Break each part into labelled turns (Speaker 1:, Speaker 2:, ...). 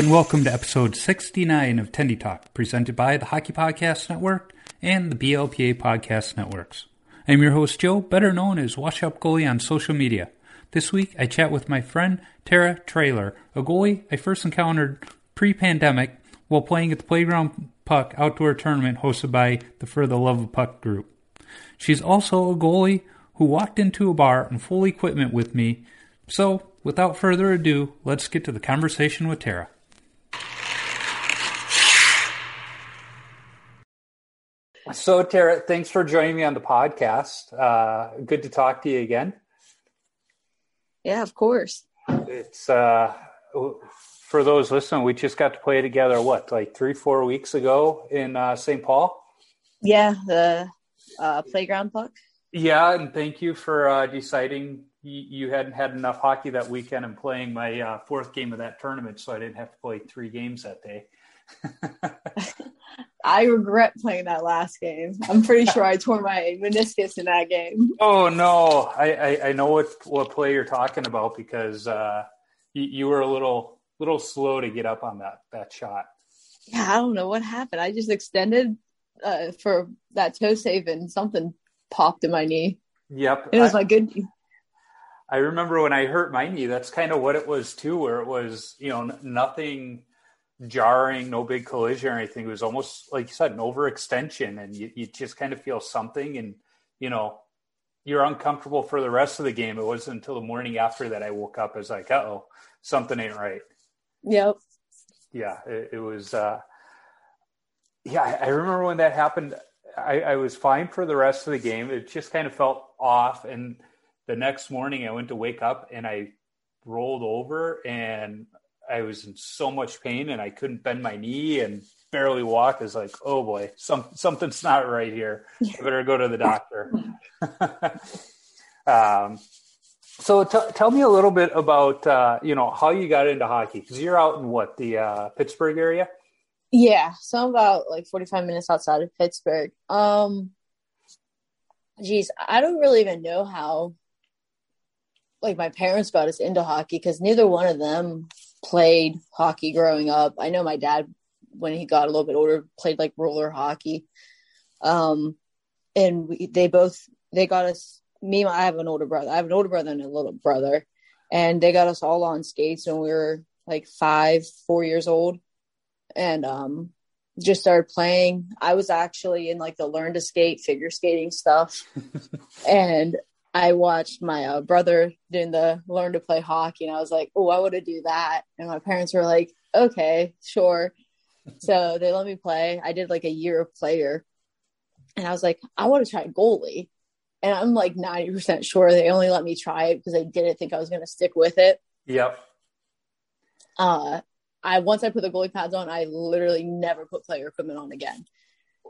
Speaker 1: and
Speaker 2: welcome to episode 69 of Tendy Talk, presented by the Hockey Podcast Network and the BLPA Podcast Networks. I'm your host Joe, better known as Wash Up Goalie on social media. This week I chat with my friend Tara Trailer, a goalie I first encountered pre-pandemic while playing at the Playground Puck outdoor tournament hosted by the For the Love of Puck group. She's also a goalie who walked into a bar in full equipment with me. So, without further ado, let's get to the conversation with Tara. So, Tara, thanks for joining me on the podcast. Uh, good to talk to you again.
Speaker 3: Yeah, of course.
Speaker 2: It's uh, for those listening, we just got to play together. What, like three, four weeks ago in uh, St. Paul?
Speaker 3: Yeah, the uh, playground puck.
Speaker 2: Yeah, and thank you for uh, deciding you, you, hadn't had enough hockey that weekend and playing my uh, fourth game of that tournament, so I didn't have to play three games that day.
Speaker 3: I regret playing that last game. I'm pretty sure I tore my meniscus in that game.
Speaker 2: Oh no, I, I, I know what what play you're talking about because uh, you, you were a little little slow to get up on that that shot.
Speaker 3: Yeah, I don't know what happened. I just extended uh, for that toe save and something popped in my knee.
Speaker 2: Yep,
Speaker 3: it was I, my good. Knee.
Speaker 2: I remember when I hurt my knee. That's kind of what it was too, where it was you know nothing jarring, no big collision or anything. It was almost like you said, an overextension, and you, you just kind of feel something, and you know, you're uncomfortable for the rest of the game. It wasn't until the morning after that I woke up. I was like, oh, something ain't right.
Speaker 3: Yep.
Speaker 2: Yeah, it, it was. uh Yeah, I, I remember when that happened. I, I was fine for the rest of the game. It just kind of felt off, and the next morning I went to wake up and I rolled over and I was in so much pain and I couldn't bend my knee and barely walk. Is like, oh boy, some something's not right here. I better go to the doctor. um, so t- tell me a little bit about uh, you know how you got into hockey because you're out in what the uh, Pittsburgh area.
Speaker 3: Yeah, so I'm about like 45 minutes outside of Pittsburgh. Um, geez, I don't really even know how like my parents got us into hockey because neither one of them played hockey growing up. I know my dad, when he got a little bit older, played like roller hockey. Um, and we, they both they got us. Me, I have an older brother. I have an older brother and a little brother, and they got us all on skates when we were like five, four years old, and um, just started playing. I was actually in like the learn to skate, figure skating stuff, and I watched my uh, brother doing the learn to play hockey, and I was like, "Oh, I want to do that." And my parents were like, "Okay, sure." so they let me play. I did like a year of player, and I was like, "I want to try goalie." And I'm like 90% sure they only let me try it because they didn't think I was going to stick with it.
Speaker 2: Yep.
Speaker 3: Uh, I once I put the goalie pads on, I literally never put player equipment on again.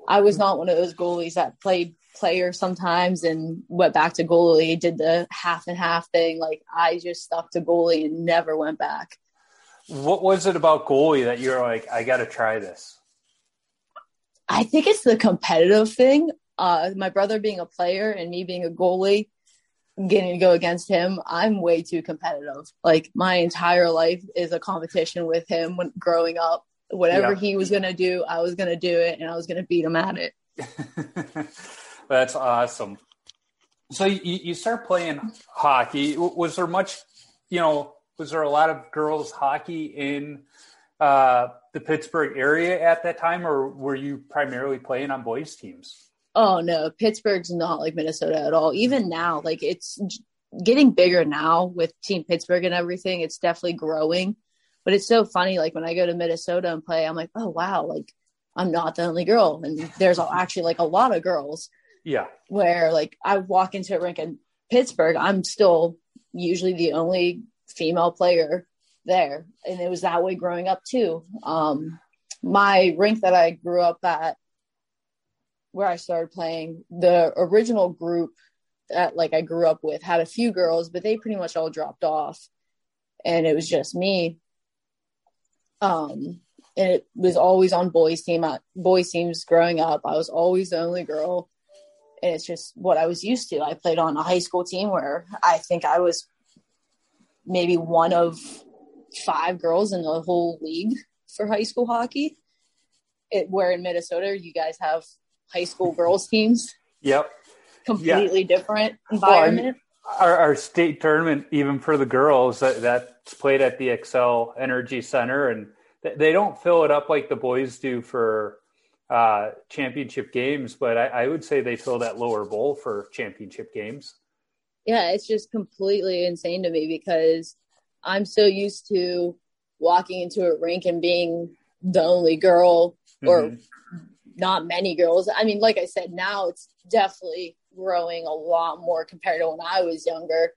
Speaker 3: I was not one of those goalies that played player sometimes and went back to goalie, did the half and half thing. Like I just stuck to goalie and never went back.
Speaker 2: What was it about goalie that you're like, I got to try this?
Speaker 3: I think it's the competitive thing. Uh, my brother being a player and me being a goalie, getting to go against him, I'm way too competitive. Like my entire life is a competition with him when growing up. Whatever yeah. he was going to do, I was going to do it and I was going to beat him at it.
Speaker 2: That's awesome. So you, you start playing hockey. Was there much, you know, was there a lot of girls hockey in uh, the Pittsburgh area at that time, or were you primarily playing on boys teams?
Speaker 3: Oh no, Pittsburgh's not like Minnesota at all. Even now, like it's getting bigger now with Team Pittsburgh and everything. It's definitely growing. But it's so funny, like when I go to Minnesota and play, I'm like, oh wow, like I'm not the only girl, and there's actually like a lot of girls.
Speaker 2: Yeah.
Speaker 3: Where like I walk into a rink in Pittsburgh, I'm still usually the only female player there, and it was that way growing up too. Um, my rink that I grew up at, where I started playing, the original group that like I grew up with had a few girls, but they pretty much all dropped off, and it was just me. Um, and it was always on boys team. Uh, boys teams growing up, I was always the only girl, it's just what I was used to. I played on a high school team where I think I was maybe one of five girls in the whole league for high school hockey. It, where in Minnesota, you guys have high school girls teams.
Speaker 2: Yep.
Speaker 3: Completely yeah. different environment.
Speaker 2: Well, our, our, state tournament, even for the girls, that, that's played at the Xcel Energy Center, and they don't fill it up like the boys do for uh, championship games, but I, I, would say they fill that lower bowl for championship games.
Speaker 3: Yeah, it's just completely insane to me because I'm so used to walking into a rink and being the only girl or mm-hmm. not many girls. I mean, like I said, now it's definitely growing a lot more compared to when I was younger.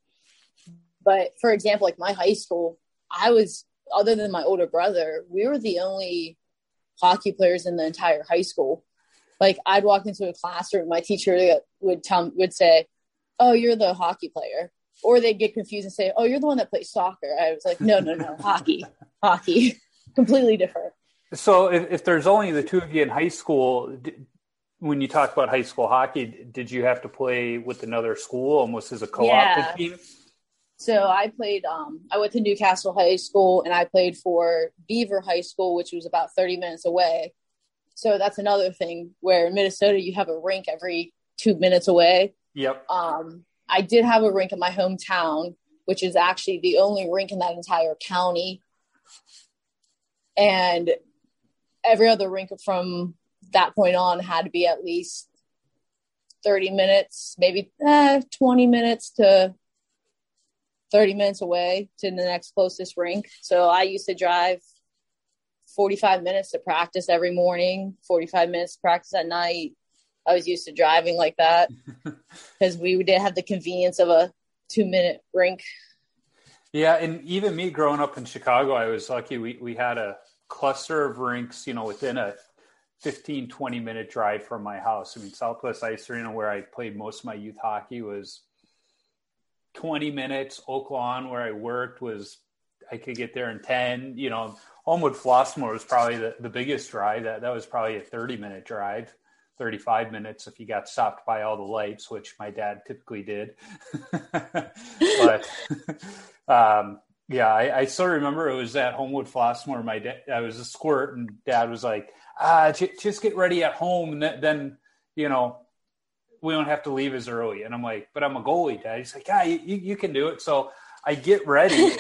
Speaker 3: But for example, like my high school, I was other than my older brother, we were the only hockey players in the entire high school. Like I'd walk into a classroom, my teacher would tell would say, "Oh, you're the hockey player," or they'd get confused and say, "Oh, you're the one that plays soccer." I was like, "No, no, no, hockey, hockey, completely different."
Speaker 2: So, if, if, there's only the two of you in high school, did, when you talk about high school hockey, did you have to play with another school almost as a co-op yeah. team?
Speaker 3: So I played. Um, I went to New Castle High School, and I played for Beaver High School, which was about thirty minutes away. So that's another thing where in Minnesota you have a rink every two minutes away.
Speaker 2: Yep.
Speaker 3: Um, I did have a rink in my hometown, which is actually the only rink in that entire county. And every other rink from that point on had to be at least 30 minutes, maybe eh, 20 minutes to 30 minutes away to the next closest rink. So I used to drive 45 minutes to practice every morning, 45 minutes to practice at night. I was used to driving like that because we didn't have the convenience of a two minute rink.
Speaker 2: Yeah, and even me growing up in Chicago, I was lucky we, we had a cluster of rinks, you know, within a 15, 20 minute drive from my house. I mean, Southwest Ice Arena, where I played most of my youth hockey, was 20 minutes. Oak Lawn, where I worked, was I could get there in 10. You know, Homewood Flossmoor was probably the, the biggest drive. That, that was probably a 30 minute drive. 35 minutes if you got stopped by all the lights, which my dad typically did. but um, yeah, I, I, still remember it was at Homewood Flossmoor. My dad, I was a squirt, and dad was like, "Ah, j- just get ready at home, and then you know we don't have to leave as early." And I'm like, "But I'm a goalie, dad." He's like, "Yeah, you, you can do it." So I get ready,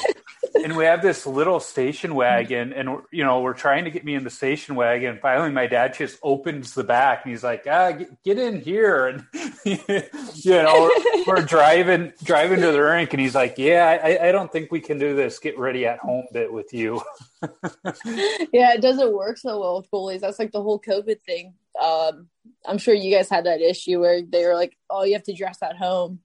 Speaker 2: and we have this little station wagon, and you know we're trying to get me in the station wagon. Finally, my dad just opens the back, and he's like, "Ah, get, get in here!" And you know we're, we're, driving driving to the rink, and he's like, "Yeah, I, I don't think we can do this. Get ready at home bit with you."
Speaker 3: yeah, it doesn't work so well with goalies. That's like the whole COVID thing. Um, I'm sure you guys had that issue where they were like, "Oh, you have to dress at home.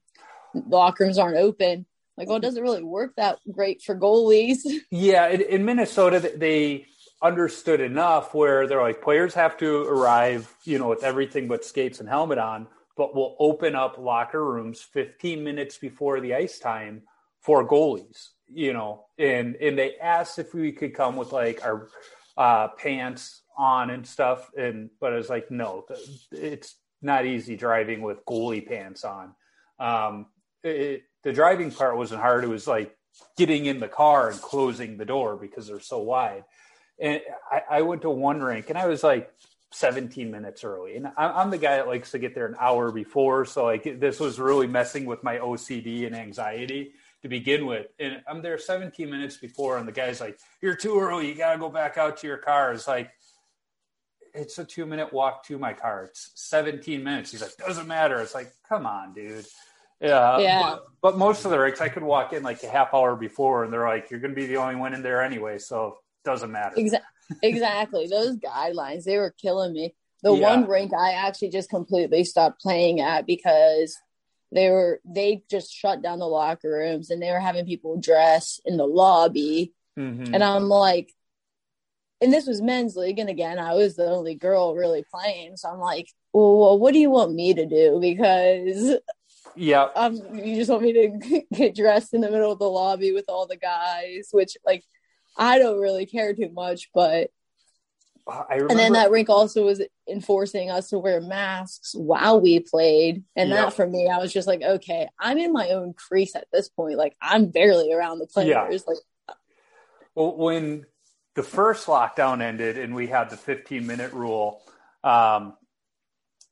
Speaker 3: The Locker rooms aren't open." Like, well, it doesn't really work that great for goalies.
Speaker 2: Yeah, in, in Minnesota, they understood enough where they're like, players have to arrive, you know, with everything but skates and helmet on, but we'll open up locker rooms 15 minutes before the ice time for goalies, you know, and and they asked if we could come with like our uh, pants on and stuff, and but I was like, no, it's not easy driving with goalie pants on. Um, it, the driving part wasn't hard. It was like getting in the car and closing the door because they're so wide. And I, I went to one rink and I was like 17 minutes early. And I'm the guy that likes to get there an hour before. So like this was really messing with my OCD and anxiety to begin with. And I'm there 17 minutes before, and the guy's like, "You're too early. You got to go back out to your car." It's like it's a two minute walk to my car. It's 17 minutes. He's like, "Doesn't matter." It's like, come on, dude. Yeah.
Speaker 3: Yeah.
Speaker 2: But, but, most of the rinks, I could walk in like a half hour before, and they're like, "You're going to be the only one in there anyway, so it doesn't matter."
Speaker 3: Exactly. exactly. Those guidelines, they were killing me. The yeah. one rink I actually just completely stopped playing at because they were they just shut down the locker rooms and they were having people dress in the lobby, mm-hmm. and I'm like, and this was men's league, and again, I was the only girl really playing, so I'm like, well, what do you want me to do? Because
Speaker 2: Yeah.
Speaker 3: Um, you just want me to get dressed in the middle of the lobby with all the guys, which like I don't really care too much, but
Speaker 2: I remember,
Speaker 3: and then that rink also was enforcing us to wear masks while we played. And that for me, I was just like, okay, I'm in my own crease at this point. Like I'm barely around the players. Like
Speaker 2: Well, when the first lockdown ended and we had the 15 minute rule, um,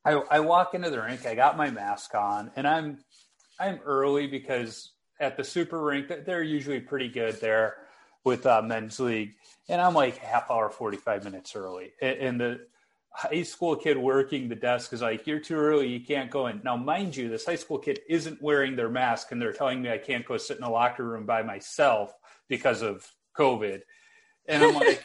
Speaker 2: I, I walk into the rink, I got my mask on, and I'm I'm early because at the super rink they're usually pretty good there with uh, men's league, and I'm like half hour, 45 minutes early, and, and the high school kid working the desk is like, "You're too early, you can't go in." Now, mind you, this high school kid isn't wearing their mask, and they're telling me I can't go sit in the locker room by myself because of COVID. And I'm like,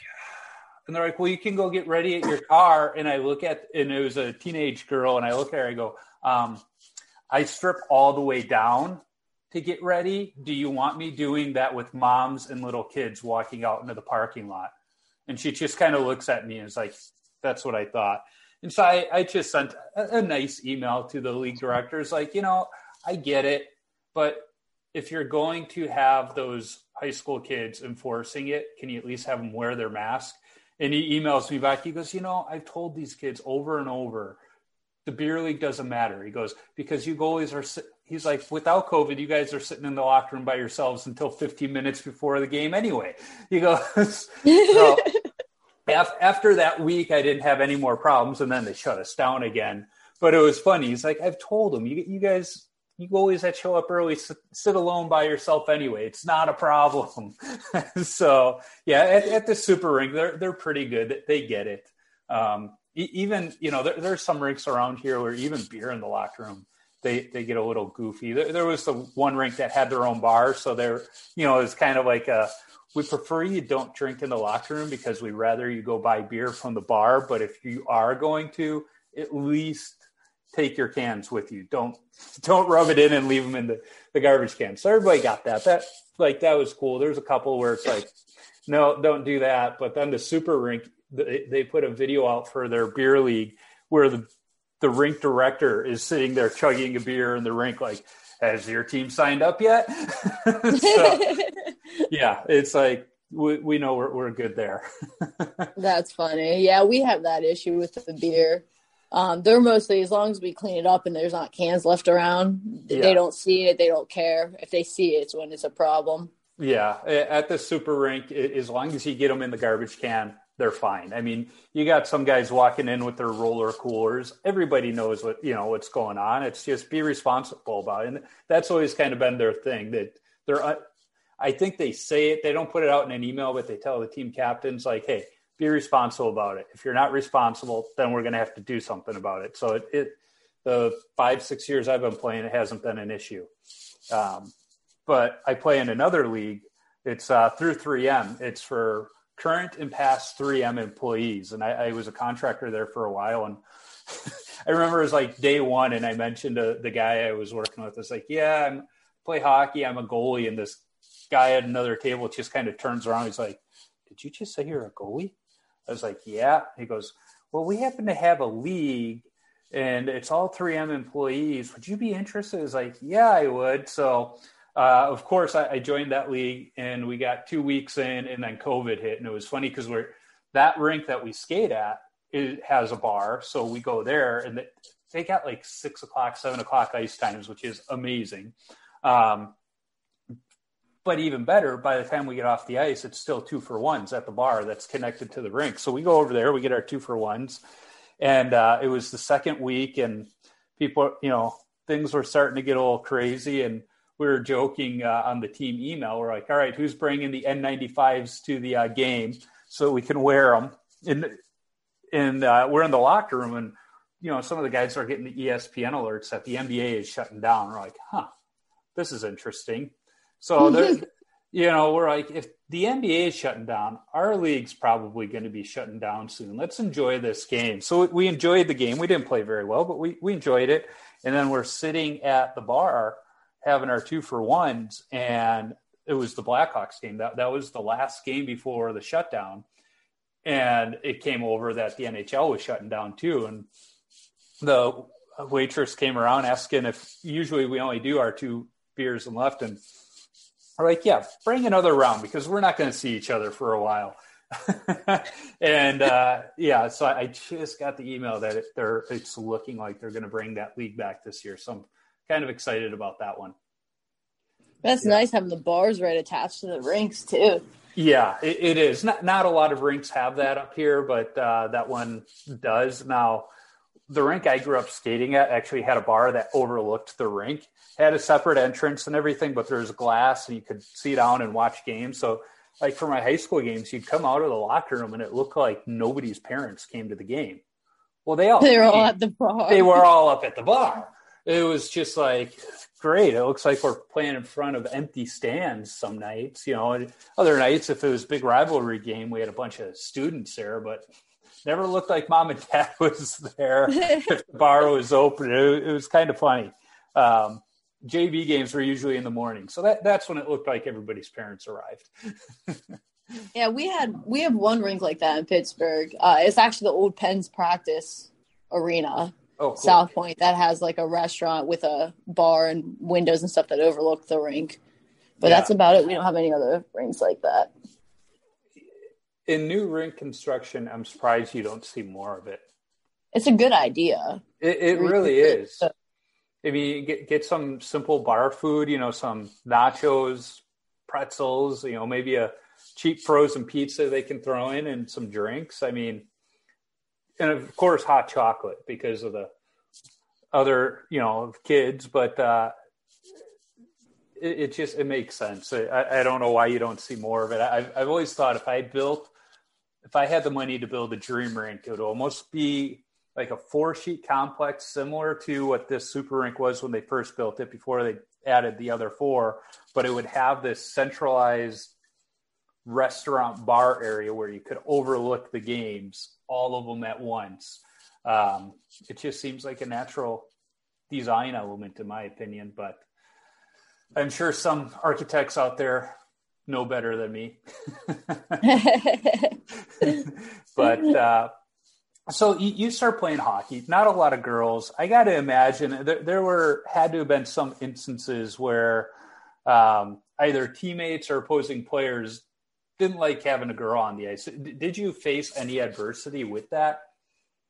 Speaker 2: and they're like, well, you can go get ready at your car. And I look at, and it was a teenage girl, and I look at her, I go, um, I strip all the way down to get ready. Do you want me doing that with moms and little kids walking out into the parking lot? And she just kind of looks at me and is like, that's what I thought. And so I, I just sent a, a nice email to the league directors, like, you know, I get it, but if you're going to have those high school kids enforcing it, can you at least have them wear their mask? And he emails me back. He goes, you know, I've told these kids over and over, the beer league doesn't matter. He goes because you goalies are. He's like, without COVID, you guys are sitting in the locker room by yourselves until 15 minutes before the game anyway. He goes, so af- after that week, I didn't have any more problems, and then they shut us down again. But it was funny. He's like, I've told them, you, you guys, you always show up early, sit, alone by yourself anyway. It's not a problem. so yeah, at, at the super rink, they're they're pretty good. They get it. Um, even you know, there, there's some rinks around here where even beer in the locker room. They, they get a little goofy. There, there was the one rink that had their own bar, so they're you know it's kind of like a we prefer you don't drink in the locker room because we rather you go buy beer from the bar. But if you are going to, at least take your cans with you. Don't don't rub it in and leave them in the, the garbage can. So everybody got that. That like that was cool. There's a couple where it's like, no, don't do that. But then the super rink, they, they put a video out for their beer league where the the rink director is sitting there chugging a beer in the rink like has your team signed up yet so, yeah it's like we, we know we're, we're good there
Speaker 3: That's funny. Yeah, we have that issue with the beer. Um, they're mostly as long as we clean it up and there's not cans left around,
Speaker 2: Yeah.
Speaker 3: they don't see it. They don't care. If they see it, it's when it's a problem.
Speaker 2: Yeah, at the super rink, as long as you get them in the garbage can, they're fine. I mean, you got some guys walking in with their roller coolers. Everybody knows what you know what's going on. It's just be responsible about it. And that's always kind of been their thing. That they're, uh, I think they say it. They don't put it out in an email, but they tell the team captains like, "Hey, be responsible about it. If you're not responsible, then we're going to have to do something about it." So it, it the five six years I've been playing, it hasn't been an issue. Um, but I play in another league. It's uh, through 3M. It's for current and past 3M employees, and I, I was a contractor there for a while. And I remember it was like day one, and I mentioned to the guy I was working with, "I was like, yeah, I'm play hockey. I'm a goalie." And this guy at another table just kind of turns around. He's like, "Did you just say you're a goalie?" I was like, "Yeah." He goes, "Well, we happen to have a league." And it's all 3M employees. Would you be interested? I was like, yeah, I would. So uh, of course, I, I joined that league, and we got two weeks in, and then COVID hit, and it was funny because we're that rink that we skate at it has a bar, so we go there, and they, got like six o'clock, seven o'clock ice times, which is amazing. Um, but even better, by the time we get off the ice, it's still two for ones at the bar that's connected to the rink. So we go over there, we get our two for ones, and uh, it was the second week, and people, you know, things were starting to get a little crazy, and we were joking uh, on the team email. We're like, all right, who's bringing the N95s to the uh, game so we can wear them? And and uh, we're in the locker room, and you know, some of the guys are getting the ESPN alerts that the NBA is shutting down. We're like, huh, this is interesting. So you know, we're like, if the NBA is shutting down, our league's probably going to be shutting down soon. Let's enjoy this game. So we enjoyed the game. We didn't play very well, but we, we enjoyed it. And then we're sitting at the bar having our two for ones, and it was the Blackhawks game. That that was the last game before the shutdown, and it came over that the NHL was shutting down too. And the waitress came around asking if usually we only do our two beers and left, and like, yeah, bring another round because we're not going to see each other for a while. and uh, yeah, so I just got the email that it, they're it's looking like they're going to bring that league back this year. So I'm kind of excited about that one.
Speaker 3: That's yeah. nice having the bars right attached to the rinks too.
Speaker 2: Yeah, it, it is. Not not a lot of rinks have that up here, but uh, that one does. Now, the rink I grew up skating at actually had a bar that overlooked the rink, had a separate entrance and everything, but there was glass and you could see down and watch games. So, like for my high school games, you'd come out of the locker room and it looked like nobody's parents came to the game. Well, they all
Speaker 3: they were all at the bar.
Speaker 2: They were all up at the bar. It was just like great. It looks like we're playing in front of empty stands some nights. You know, other nights, if it was big rivalry game, we had a bunch of students there, but never looked like mom and dad was there. if the bar was open, it, it was kind of funny. Um, JV games were usually in the morning, so that that's when it looked like everybody's parents arrived.
Speaker 3: yeah, we had we have one rink like that in Pittsburgh. Uh, it's actually the old Pens practice arena oh, cool. Southpointe that has like a restaurant with a bar and windows and stuff that overlook the rink. But yeah. that's about it. We don't have any other rinks like that.
Speaker 2: In new rink construction, I'm surprised you don't see more of it.
Speaker 3: It's a good idea.
Speaker 2: It, it really is. Maybe get get some simple bar food, you know, some nachos, pretzels, you know, maybe a cheap frozen pizza they can throw in and some drinks. I mean, and of course hot chocolate because of the other you know kids but uh it, it just it makes sense I, I don't know why you don't see more of it I've, I've always thought if i built if i had the money to build a dream rink it would almost be like a four sheet complex similar to what this super rink was when they first built it before they added the other four but it would have this centralized restaurant bar area where you could overlook the games all of them at once. Um, it just seems like a natural design element, in my opinion. But I'm sure some architects out there know better than me. but uh, so you, you, start playing hockey. Not a lot of girls. I got to imagine there, there, were had to have been some instances where um, either teammates or opposing players didn't like having a girl on the ice. Did you face any adversity with that?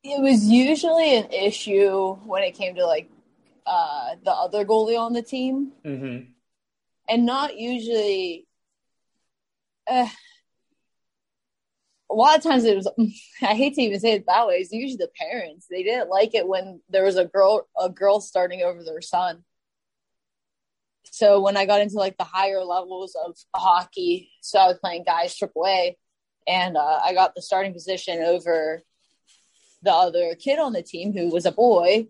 Speaker 3: It was usually an issue when it came to like uh, the other goalie on the team,
Speaker 2: mm-hmm.
Speaker 3: and not usually. Uh, a lot of times it was. I hate to even say it that way. It's usually the parents. They didn't like it when there was a girl, a girl starting over their son. So when I got into like the higher levels of hockey, so I was playing guys AAA, and uh, I got the starting position over the other kid on the team who was a boy,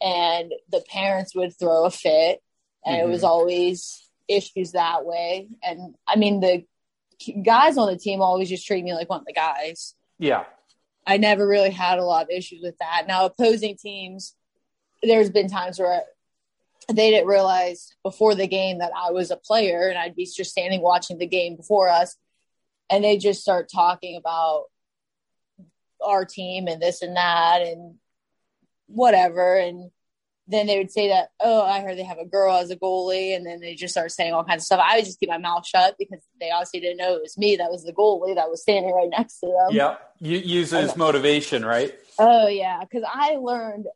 Speaker 3: and the parents would throw a fit, and mm-hmm. it was mm-hmm. always issues that way. And I mean, the guys on the team always just treat me like one of the guys.
Speaker 2: Yeah.
Speaker 3: I never really had a lot of issues with that. Now, opposing teams, there's been times where they didn't realize before the game that I was a player and I'd be just standing watching the game before us. And they just start talking about our team and this and that and whatever. And then they would say that, oh, I heard they have a girl as a goalie. And then they just start saying all kinds of stuff. I would just keep my mouth shut because they obviously didn't know it was me that was the goalie that was standing right next to them.
Speaker 2: Yeah. You use it as motivation, right?
Speaker 3: Oh, yeah. Because I learned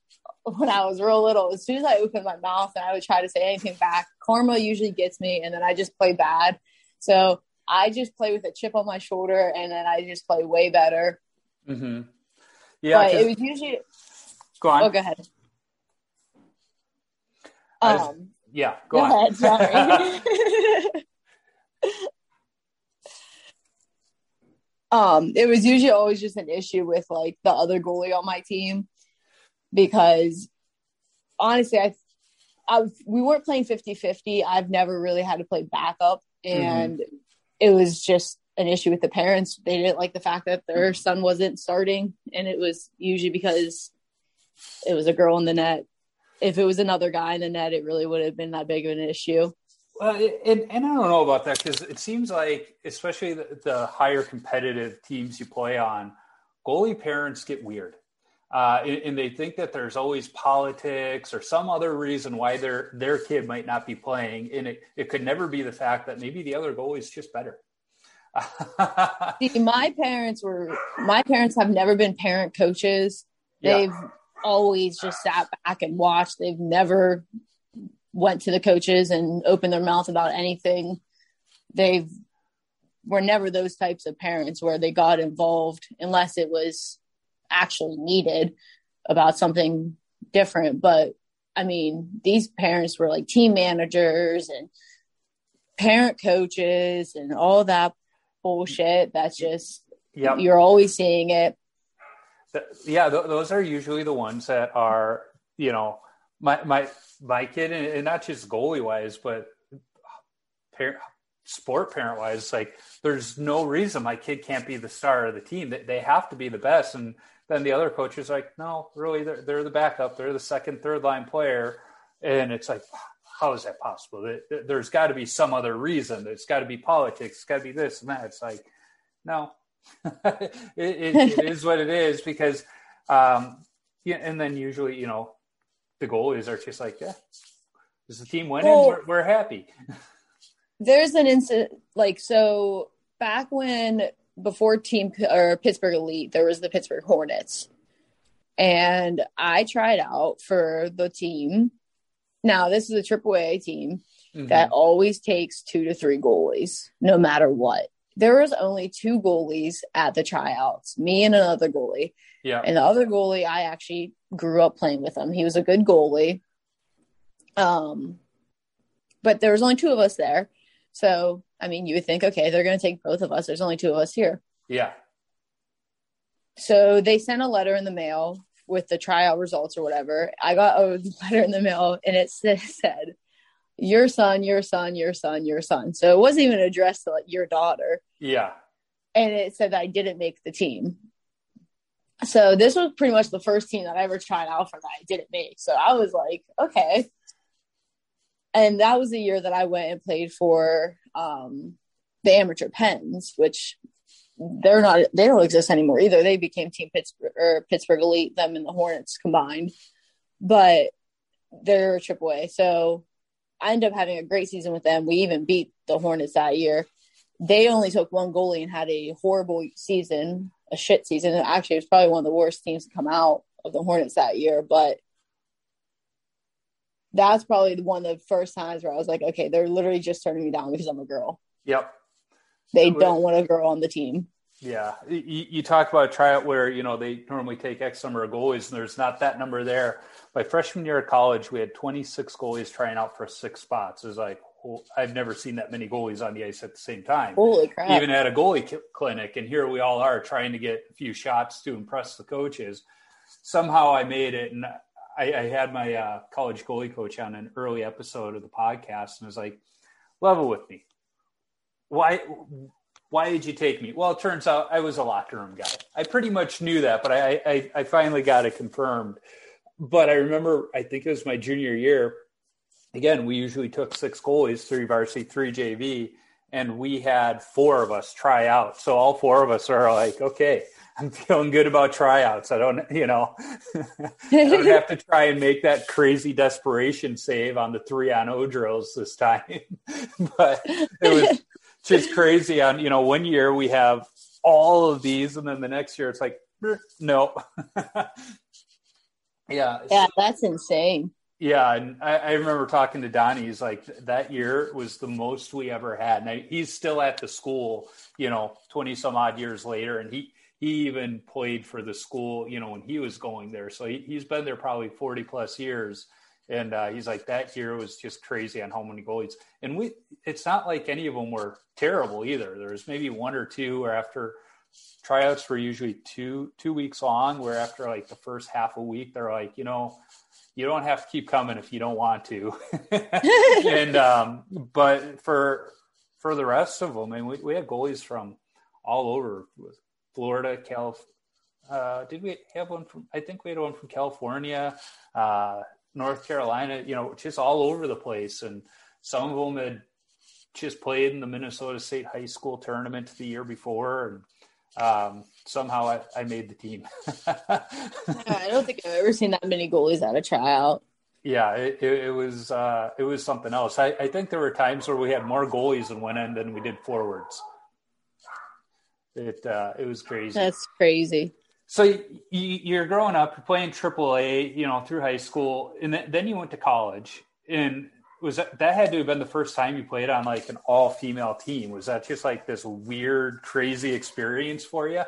Speaker 3: when I was real little, as soon as I opened my mouth and I would try to say anything back, karma usually gets me, and then I just play bad. So I just play with a chip on my shoulder, and then I just play way better.
Speaker 2: Mm-hmm. Yeah,
Speaker 3: but it was usually.
Speaker 2: Go on.
Speaker 3: Oh, go ahead. Um,
Speaker 2: yeah, go, go on.
Speaker 3: ahead. Um, it was usually always just an issue with like the other goalie on my team because honestly, I, I we weren't playing 50 50. I've never really had to play backup, and mm-hmm. it was just an issue with the parents. They didn't like the fact that their son wasn't starting, and it was usually because it was a girl in the net. If it was another guy in the net, it really would have been that big of an issue.
Speaker 2: Well, and, and I don't know about that because it seems like, especially the, the higher competitive teams you play on, goalie parents get weird. uh, and, and, they think that there's always politics or some other reason why their their kid might not be playing, and it, it could never be the fact that maybe the other goalie is just better.
Speaker 3: See, my parents were my parents have never been parent coaches. They've yeah. Always just sat back and watched. They've never went to the coaches and opened their mouth about anything. They've were never those types of parents where they got involved unless it was actually needed about something different. But I mean, these parents were like team managers and parent coaches and all that bullshit. That's just, yep. you're always seeing it.
Speaker 2: Yeah, th- those are usually the ones that are, you know, my my my kid, and not just goalie wise, but parent, sport parent wise, like there's no reason my kid can't be the star of the team. They, they have to be the best. And then the other coach is like, no, really, they're, they're the backup. They're the second, third line player. And it's like, how is that possible? There's got to be some other reason. It's got to be politics. It's got to be this and that. It's like, no, it, it, it is what it is because, um, yeah. And then usually, you know, the goal goalies are just like, yeah, is the team winning? Well, we're, we're happy.
Speaker 3: there's an incident like so back when before team or Pittsburgh Elite, there was the Pittsburgh Hornets, and I tried out for the team. Now this is a AAA team mm-hmm. that always takes two to three goalies, no matter what. There was only two goalies at the tryouts, me and another goalie.
Speaker 2: Yeah,
Speaker 3: and the other goalie, I actually grew up playing with him. He was a good goalie. Um, but there was only two of us there so, I mean, you would think, okay, they're going to take both of us. There's only two of us here.
Speaker 2: Yeah.
Speaker 3: So they sent a letter in the mail with the tryout results or whatever. I got a letter in the mail and it said, your son, your son, your son, your son. So it wasn't even addressed to like your daughter.
Speaker 2: Yeah.
Speaker 3: And it said I didn't make the team. So this was pretty much the first team that I ever tried out for that I didn't make. So I was like, okay and that was the year that I went and played for um, the amateur Pens, which they're not they don't exist anymore either. They became Team Pittsburgh or Pittsburgh Elite, them and the Hornets combined, but they're AAA. So I ended up having a great season with them. We even beat the Hornets that year. They only took one goalie and had a horrible season, a shit season. Actually, it was probably one of the worst teams to come out of the Hornets that year. But that's probably one of the first times where I was like, okay, they're literally just turning me down because I'm a girl.
Speaker 2: Yep.
Speaker 3: They don't want a girl on the team.
Speaker 2: Yeah. You, you talk about a tryout where, you know, they normally take X number of goalies and there's not that number there. My freshman year of college, we had 26 goalies trying out for six spots. It was like, well, I've never seen that many goalies on the ice at the same time.
Speaker 3: Holy crap.
Speaker 2: Even at a goalie clinic. And here we all are trying to get a few shots to impress the coaches. Somehow I made it. And I, I had my uh, college goalie coach on an early episode of the podcast and was like, level with me. Why, why did you take me? Well, it turns out I was a locker room guy. I pretty much knew that, but I, I, I finally got it confirmed. But I remember, I think it was my junior year. Again, we usually took six goalies, three varsity, three JV, and we had four of us try out. So all four of us are like, okay, I'm feeling good about tryouts. I don't, you know, I don't have to try and make that crazy desperation save on the three on O drills this time. but it was just crazy. On you know, one year we have all of these, and then the next year it's like, no.
Speaker 3: yeah. Yeah, that's insane.
Speaker 2: Yeah, and I, I, remember talking to Donnie. He's like, that year was the most we ever had. Now he's still at the school, you know, twenty some odd years later, and he he even played for the school, you know, when he was going there. So he, has been there probably 40 plus years. And uh, he's like, that year was just crazy on how many goalies. And we, it's not like any of them were terrible either. There's maybe one or two where after tryouts were usually two, two weeks long, where after like the first half a week, they're like, you know, you don't have to keep coming if you don't want to. and, um, but for, for the rest of them, and we, we had goalies from all over Florida, Calif. Uh, did we have one from? I think we had one from California, uh, North Carolina. You know, just all over the place, and some of them had just played in the Minnesota State High School tournament the year before, and Um, somehow I, I made the team.
Speaker 3: I don't think I've ever seen that many goalies at a tryout.
Speaker 2: Yeah, it, it, it was uh, it was something else. I, I think there were times where we had more goalies in one end than we did forwards. It uh, it was crazy.
Speaker 3: That's crazy.
Speaker 2: So you, you're growing up, you're playing AAA, you know, through high school, and then you went to college. And was that that had to have been the first time you played on like an all female team? Was that just like this weird, crazy experience for you?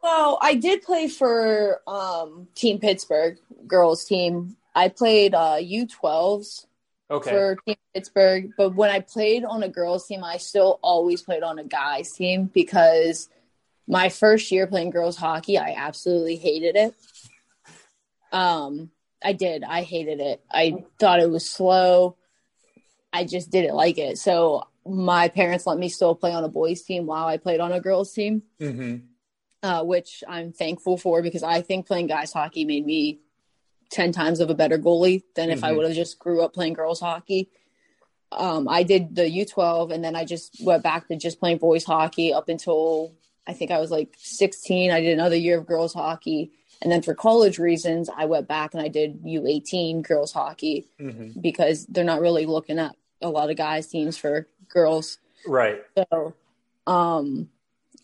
Speaker 3: Well, I did play for um, Team Pittsburgh girls team. I played uh, U12s
Speaker 2: okay.
Speaker 3: for Team Pittsburgh, but when I played on a girls team, I still always played on a guys team because my first year playing girls hockey, I absolutely hated it. Um, I did. I hated it. I thought it was slow. I just didn't like it. So my parents let me still play on a boys team while I played on a girls team.
Speaker 2: Mm-hmm
Speaker 3: uh, which I'm thankful for because I think playing guys hockey made me 10 times of a better goalie than if mm-hmm. I would have just grew up playing girls hockey. Um, I did the U12 and then I just went back to just playing boys hockey up until I think I was like 16. I did another year of girls hockey. And then for college reasons, I went back and I did U18 girls hockey mm-hmm. because they're not really looking at a lot of guys teams for girls.
Speaker 2: Right.
Speaker 3: So, um,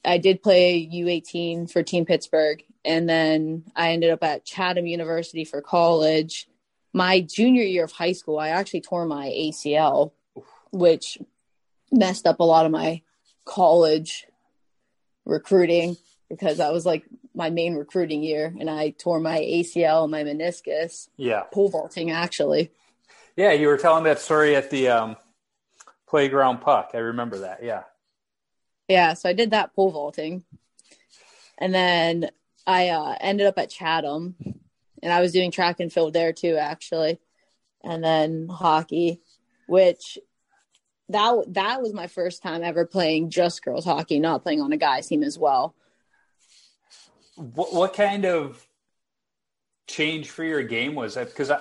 Speaker 3: I did play U18 for Team Pittsburgh, and then I ended up at Chatham University for college. My junior year of high school, I actually tore my ACL, which messed up a lot of my college recruiting because that was like my main recruiting year, and I tore my ACL, my meniscus.
Speaker 2: Yeah,
Speaker 3: pole vaulting actually.
Speaker 2: Yeah, you were telling that story at the um, playground puck. I remember that. Yeah.
Speaker 3: Yeah, so I did that pole vaulting. And then I uh, ended up at Chatham and I was doing track and field there too, actually. And then hockey, which that that was my first time ever playing just girls hockey, not playing on a guys team as well.
Speaker 2: What, what kind of change for your game was that? Because I,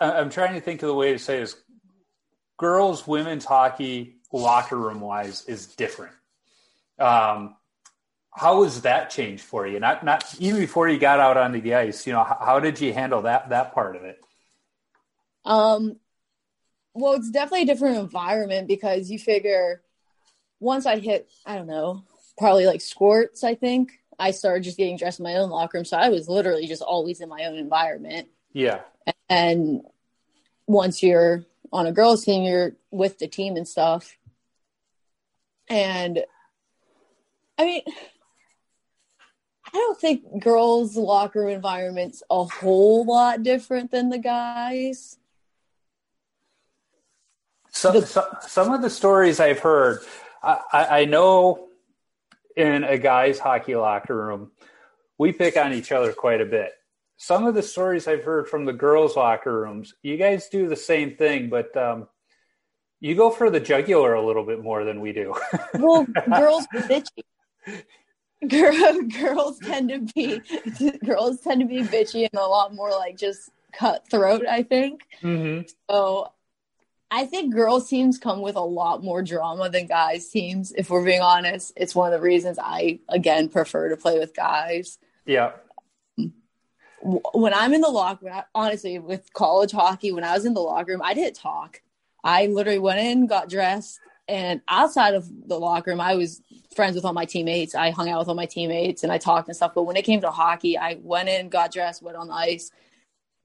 Speaker 2: I'm trying to think of the way to say this. Girls, women's hockey locker room wise is different. Um, how was that change for you? Not not even before you got out onto the ice. You know, how, how did you handle that that part of it?
Speaker 3: Um, well, it's definitely a different environment because you figure once I hit, I don't know, probably like squirts, I think I started just getting dressed in my own locker room, so I was literally just always in my own environment.
Speaker 2: Yeah,
Speaker 3: and once you're on a girls team, you're with the team and stuff. And I mean, I don't think girls' locker room environment's a whole lot different than the guys.
Speaker 2: So, the, so some of the stories I've heard, I, I know in a guy's hockey locker room, we pick on each other quite a bit some of the stories I've heard from the girls' locker rooms, you guys do the same thing, but um, you go for the jugular a little bit more than we do.
Speaker 3: well, girls are bitchy. Girl, girls tend to be girls tend to be bitchy and a lot more like just cutthroat. I think.
Speaker 2: Mm-hmm.
Speaker 3: So, I think girls teams come with a lot more drama than guys teams. If we're being honest, it's one of the reasons I again prefer to play with guys.
Speaker 2: Yeah
Speaker 3: when I'm in the locker room, honestly, with college hockey, when I was in the locker room, I didn't talk. I literally went in, got dressed, and outside of the locker room, I was friends with all my teammates. I hung out with all my teammates and I talked and stuff. But when it came to hockey, I went in, got dressed, went on the ice.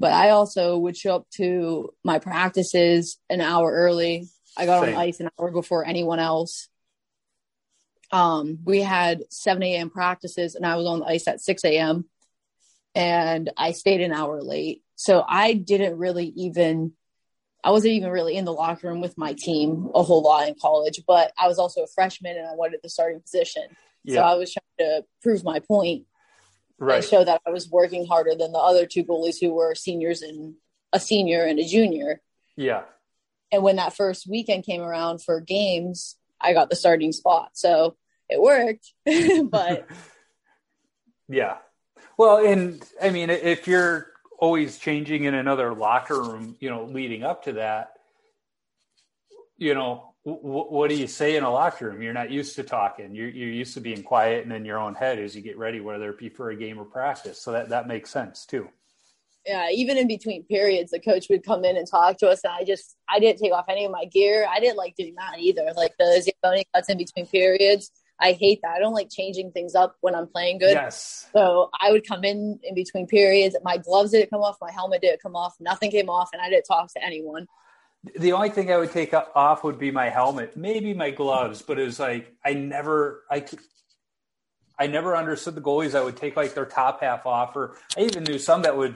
Speaker 3: But I also would show up to my practices an hour early. I got Same. on ice an hour before anyone else. Um, we had 7 a.m. practices and I was on the ice at 6 a.m and I stayed an hour late. So I didn't really even, I wasn't even really in the locker room with my team a whole lot in college, but I was also a freshman and I wanted the starting position. Yeah. So I was trying to prove my point
Speaker 2: right.
Speaker 3: and show that I was working harder than the other two goalies who were seniors and a senior and a junior.
Speaker 2: Yeah.
Speaker 3: And when that first weekend came around for games, I got the starting spot. So it worked, but
Speaker 2: yeah, well, and I mean, if you're always changing in another locker room, you know, leading up to that, you know, what do you say in a locker room? You're not used to talking. You're, you're used to being quiet and in your own head as you get ready, whether it be for a game or practice. So that, that makes sense too.
Speaker 3: Yeah, even in between periods, the coach would come in and talk to us, and I just I didn't take off any of my gear. I didn't like doing that either. Like the Zamboni cuts in between periods, I hate that. I don't like changing things up when I'm playing good.
Speaker 2: Yes.
Speaker 3: So I would come in in between periods. My gloves didn't come off. My helmet didn't come off. Nothing came off, and I didn't talk to anyone
Speaker 2: the only thing I would take off would be my helmet, maybe my gloves, but it was like I never I I never understood the goalies that would take like their top half off, or I even knew some that would.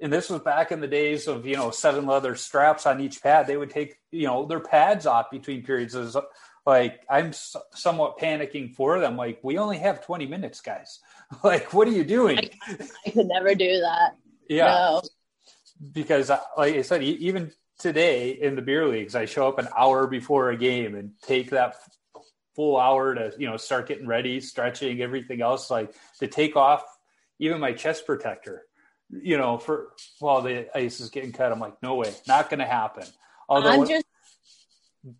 Speaker 2: And this was back in the days of you know seven leather straps on each pad. They would take you know their pads off between periods. As like I'm somewhat panicking for them. Like we only have 20 minutes, guys. like what are you doing?
Speaker 3: I, I could never do that.
Speaker 2: Yeah. No. Because uh, like I said, even today in the beer leagues, I show up an hour before a game and take that full hour to you know start getting ready, stretching, everything else. Like to take off even my chest protector, you know, for while the ice is getting cut. I'm like, no way, not going to happen.
Speaker 3: Although I'm just.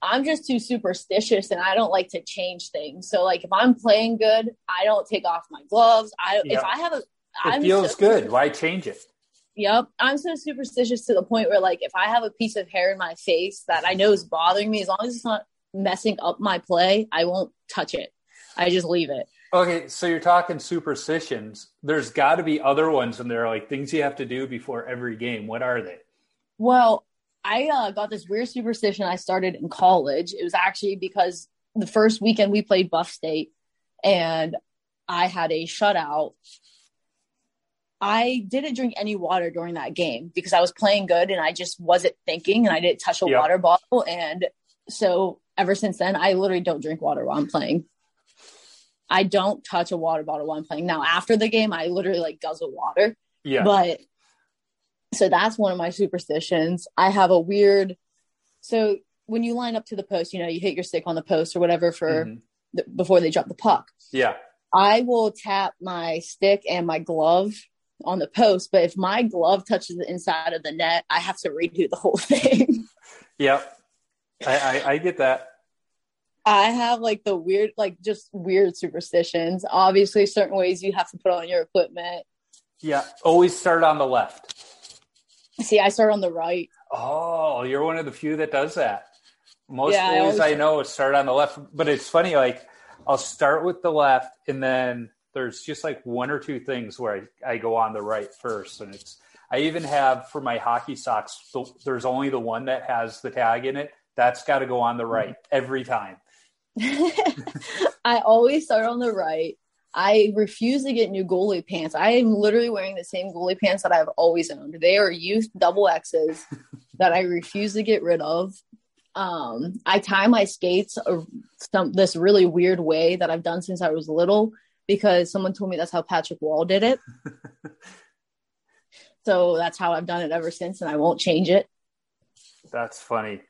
Speaker 3: I'm just too superstitious and I don't like to change things. So like if I'm playing good, I don't take off my gloves. I if I have a
Speaker 2: it I'm feels so, good. Why change it?
Speaker 3: Yep. I'm so superstitious to the point where, like, if I have a piece of hair in my face that I know is bothering me, as long as it's not messing up my play, I won't touch it. I just leave it.
Speaker 2: Okay, so you're talking superstitions. There's got to be other ones in there, are like things you have to do before every game. What are they?
Speaker 3: Well, I uh, got this weird superstition I started in college. It was actually because the first weekend we played Buff State, and I had a shutout I didn't drink any water during that game because I was playing good and I just wasn't thinking and I didn't touch a yep. water bottle. And so ever since then, I literally don't drink water while I'm playing. I don't touch a water bottle while I'm playing. Now, after the game, I literally like guzzle water.
Speaker 2: Yeah.
Speaker 3: But so that's one of my superstitions. I have a weird, so when you line up to the post, you know, you hit your stick on the post or whatever for mm-hmm. the, before they drop the puck.
Speaker 2: Yeah.
Speaker 3: I will tap my stick and my glove on the post, but if my glove touches the inside of the net, I have to redo the whole thing.
Speaker 2: yep. I, I, I get that.
Speaker 3: I have like the weird, like just weird superstitions. Obviously, certain ways you have to put on your equipment.
Speaker 2: Yeah. Always start on the left.
Speaker 3: See, I start on the right.
Speaker 2: Oh, you're one of the few that does that. Most yeah, I, always... I know start on the left, but it's funny. Like I'll start with the left and then there's just like one or two things where I, I go on the right first. And it's, I even have for my hockey socks, there's only the one that has the tag in it. That's got to go on the right every time.
Speaker 3: I always start on the right. I refuse to get new goalie pants. I am literally wearing the same goalie pants that I've always owned. They are youth double X's that I refuse to get rid of. Um, I tie my skates a, some, this really weird way that I've done since I was little because someone told me that's how Patrick Wall did it. so that's how I've done it ever since, and I won't change it.
Speaker 2: That's funny.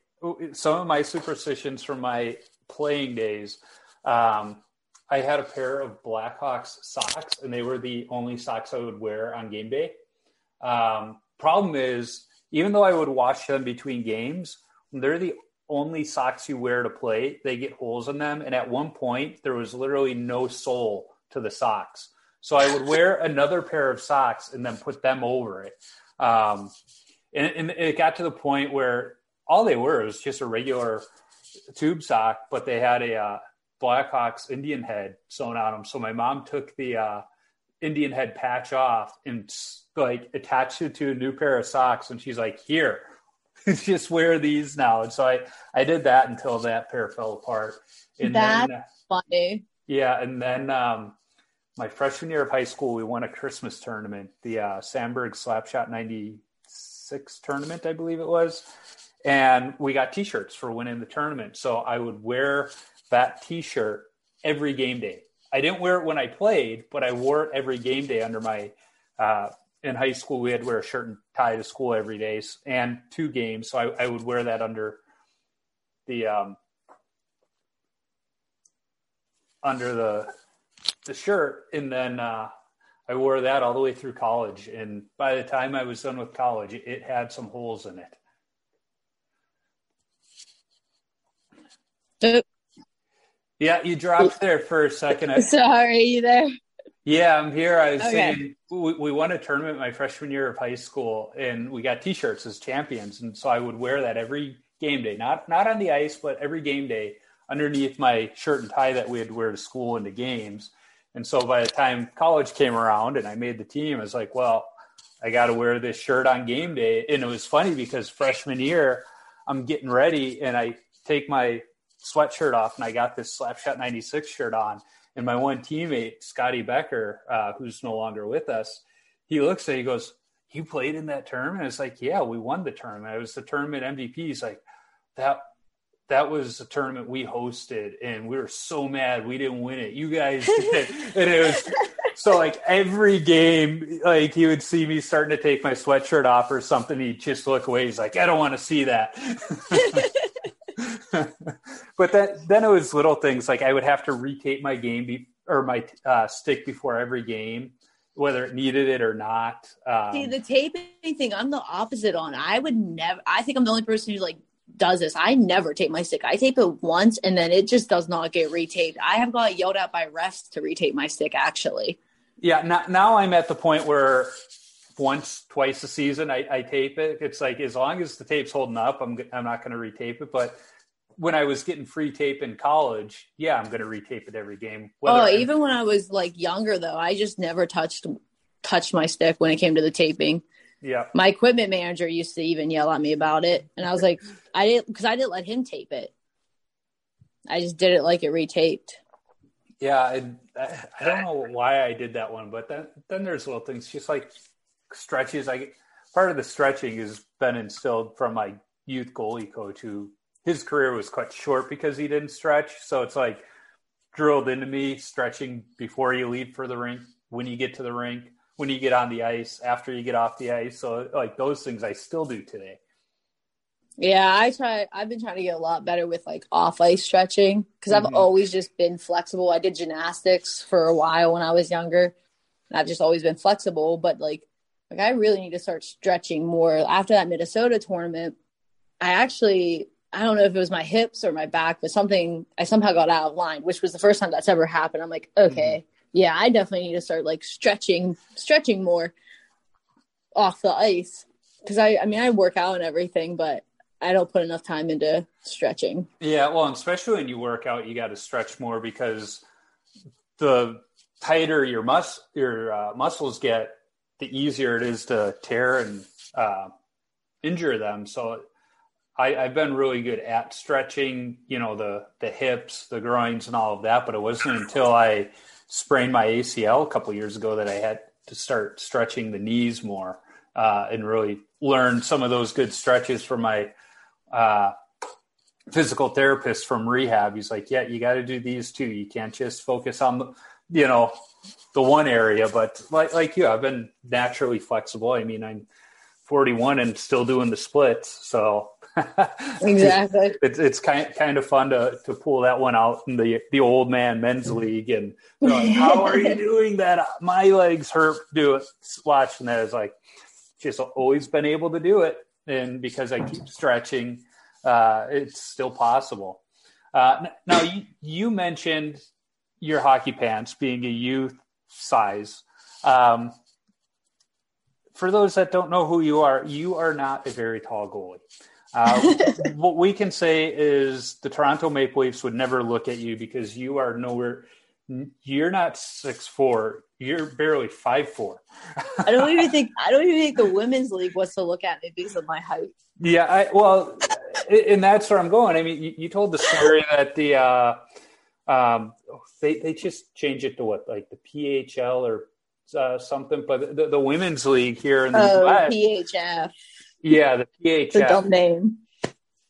Speaker 2: Some of my superstitions from my playing days. Um, I had a pair of Blackhawks socks, and they were the only socks I would wear on game day. Um, problem is, even though I would wash them between games, they're the only socks you wear to play. They get holes in them, and at one point, there was literally no sole to the socks. So I would wear another pair of socks and then put them over it. Um, and, and, it got to the point where all they were was just a regular tube sock, but they had a uh, Blackhawks Indian head sewn on them. So my mom took the uh, Indian head patch off and like attached it to a new pair of socks, and she's like, "Here, just wear these now." And so I I did that until that pair fell apart.
Speaker 3: And That's then, funny.
Speaker 2: Yeah, and then um, my freshman year of high school, we won a Christmas tournament, the uh, Sandberg Slapshot '96 tournament, I believe it was, and we got T-shirts for winning the tournament. So I would wear that T-shirt every game day. I didn't wear it when I played, but I wore it every game day under my. Uh, in high school, we had to wear a shirt and tie to school every day, and two games. So I, I would wear that under the um, under the the shirt, and then uh, I wore that all the way through college. And by the time I was done with college, it had some holes in it. Yeah, you dropped there for a second.
Speaker 3: Sorry, you there?
Speaker 2: Yeah, I'm here. I was okay. saying we, we won a tournament my freshman year of high school, and we got T-shirts as champions, and so I would wear that every game day, not not on the ice, but every game day underneath my shirt and tie that we had to wear to school and to games. And so by the time college came around and I made the team, I was like, well, I got to wear this shirt on game day. And it was funny because freshman year, I'm getting ready and I take my sweatshirt off and I got this Slapshot 96 shirt on. And my one teammate, Scotty Becker, uh, who's no longer with us, he looks at he goes, You played in that tournament? It's like, Yeah, we won the tournament. It was the tournament MVP. He's like, That that was a tournament we hosted and we were so mad we didn't win it. You guys did. and it was so like every game, like he would see me starting to take my sweatshirt off or something, he'd just look away. He's like, I don't want to see that. but then, then it was little things like I would have to retape my game be, or my uh, stick before every game, whether it needed it or not.
Speaker 3: Um, See, the taping thing, I'm the opposite on. I would never. I think I'm the only person who like does this. I never tape my stick. I tape it once and then it just does not get retaped. I have got yelled at by refs to retape my stick actually.
Speaker 2: Yeah, now, now I'm at the point where once, twice a season I, I tape it. It's like as long as the tape's holding up, I'm I'm not going to retape it. But when I was getting free tape in college, yeah, I'm going to retape it every game.
Speaker 3: oh, I'm, even when I was like younger though, I just never touched touched my stick when it came to the taping.
Speaker 2: Yeah.
Speaker 3: My equipment manager used to even yell at me about it, and I was like, I didn't because I didn't let him tape it. I just did it like it retaped.
Speaker 2: Yeah, I, I don't know why I did that one, but then then there's little things, just like stretches. I part of the stretching has been instilled from my youth goalie coach, who his career was cut short because he didn't stretch. So it's like drilled into me stretching before you leave for the rink, when you get to the rink, when you get on the ice, after you get off the ice. So like those things I still do today.
Speaker 3: Yeah, I try. I've been trying to get a lot better with like off ice stretching because mm-hmm. I've always just been flexible. I did gymnastics for a while when I was younger, and I've just always been flexible. But like, like I really need to start stretching more. After that Minnesota tournament, I actually I don't know if it was my hips or my back, but something I somehow got out of line, which was the first time that's ever happened. I'm like, okay, mm-hmm. Yeah, I definitely need to start like stretching, stretching more off the ice because I I mean I work out and everything, but I don't put enough time into stretching.
Speaker 2: Yeah, well, especially when you work out, you got to stretch more because the tighter your mus your uh, muscles get, the easier it is to tear and uh, injure them. So I, have been really good at stretching, you know, the the hips, the groins, and all of that. But it wasn't until I sprained my ACL a couple years ago that I had to start stretching the knees more uh, and really learn some of those good stretches from my uh, physical therapist from rehab. He's like, yeah, you got to do these too. You can't just focus on the, you know, the one area. But like like you, I've been naturally flexible. I mean, I'm 41 and still doing the splits, so
Speaker 3: exactly.
Speaker 2: it's it's kind kind of fun to to pull that one out in the the old man men's league and like, how are you doing that? My legs hurt. Do it. Watching that is like just always been able to do it and because I keep stretching, uh, it's still possible. Uh, now, you, you, mentioned your hockey pants being a youth size. Um, for those that don't know who you are, you are not a very tall goalie. Uh, what we can say is the Toronto Maple Leafs would never look at you because you are nowhere. You're not six four. You're barely five four.
Speaker 3: I don't even think I don't even think the women's league wants to look at me because of my height.
Speaker 2: Yeah, I well, and that's where I'm going. I mean, you, you told the story that the uh, um, they they just change it to what like the PHL or uh, something, but the, the, women's league here in the
Speaker 3: oh, US, PHF.
Speaker 2: Yeah, the PHF.
Speaker 3: The dumb name.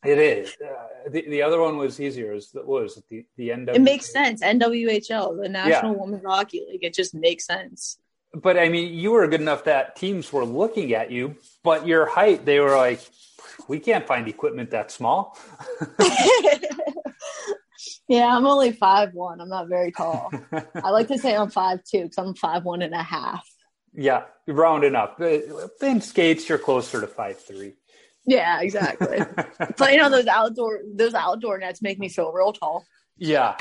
Speaker 2: It is. Uh, the, the other one was easier. It was, what was it? The, the NW.
Speaker 3: It makes sense. NWHL, the National yeah. Women's Hockey League. It just makes sense.
Speaker 2: But I mean, you were good enough that teams were looking at you, but your height, they were like, we can't find equipment that small.
Speaker 3: yeah, I'm only five one. I'm not very tall. I like to say I'm five two because I'm five one and a half.
Speaker 2: Yeah, rounding up. Uh, In skates, you're closer to five three.
Speaker 3: Yeah, exactly. Playing on those outdoor those outdoor nets make me feel real tall.
Speaker 2: Yeah.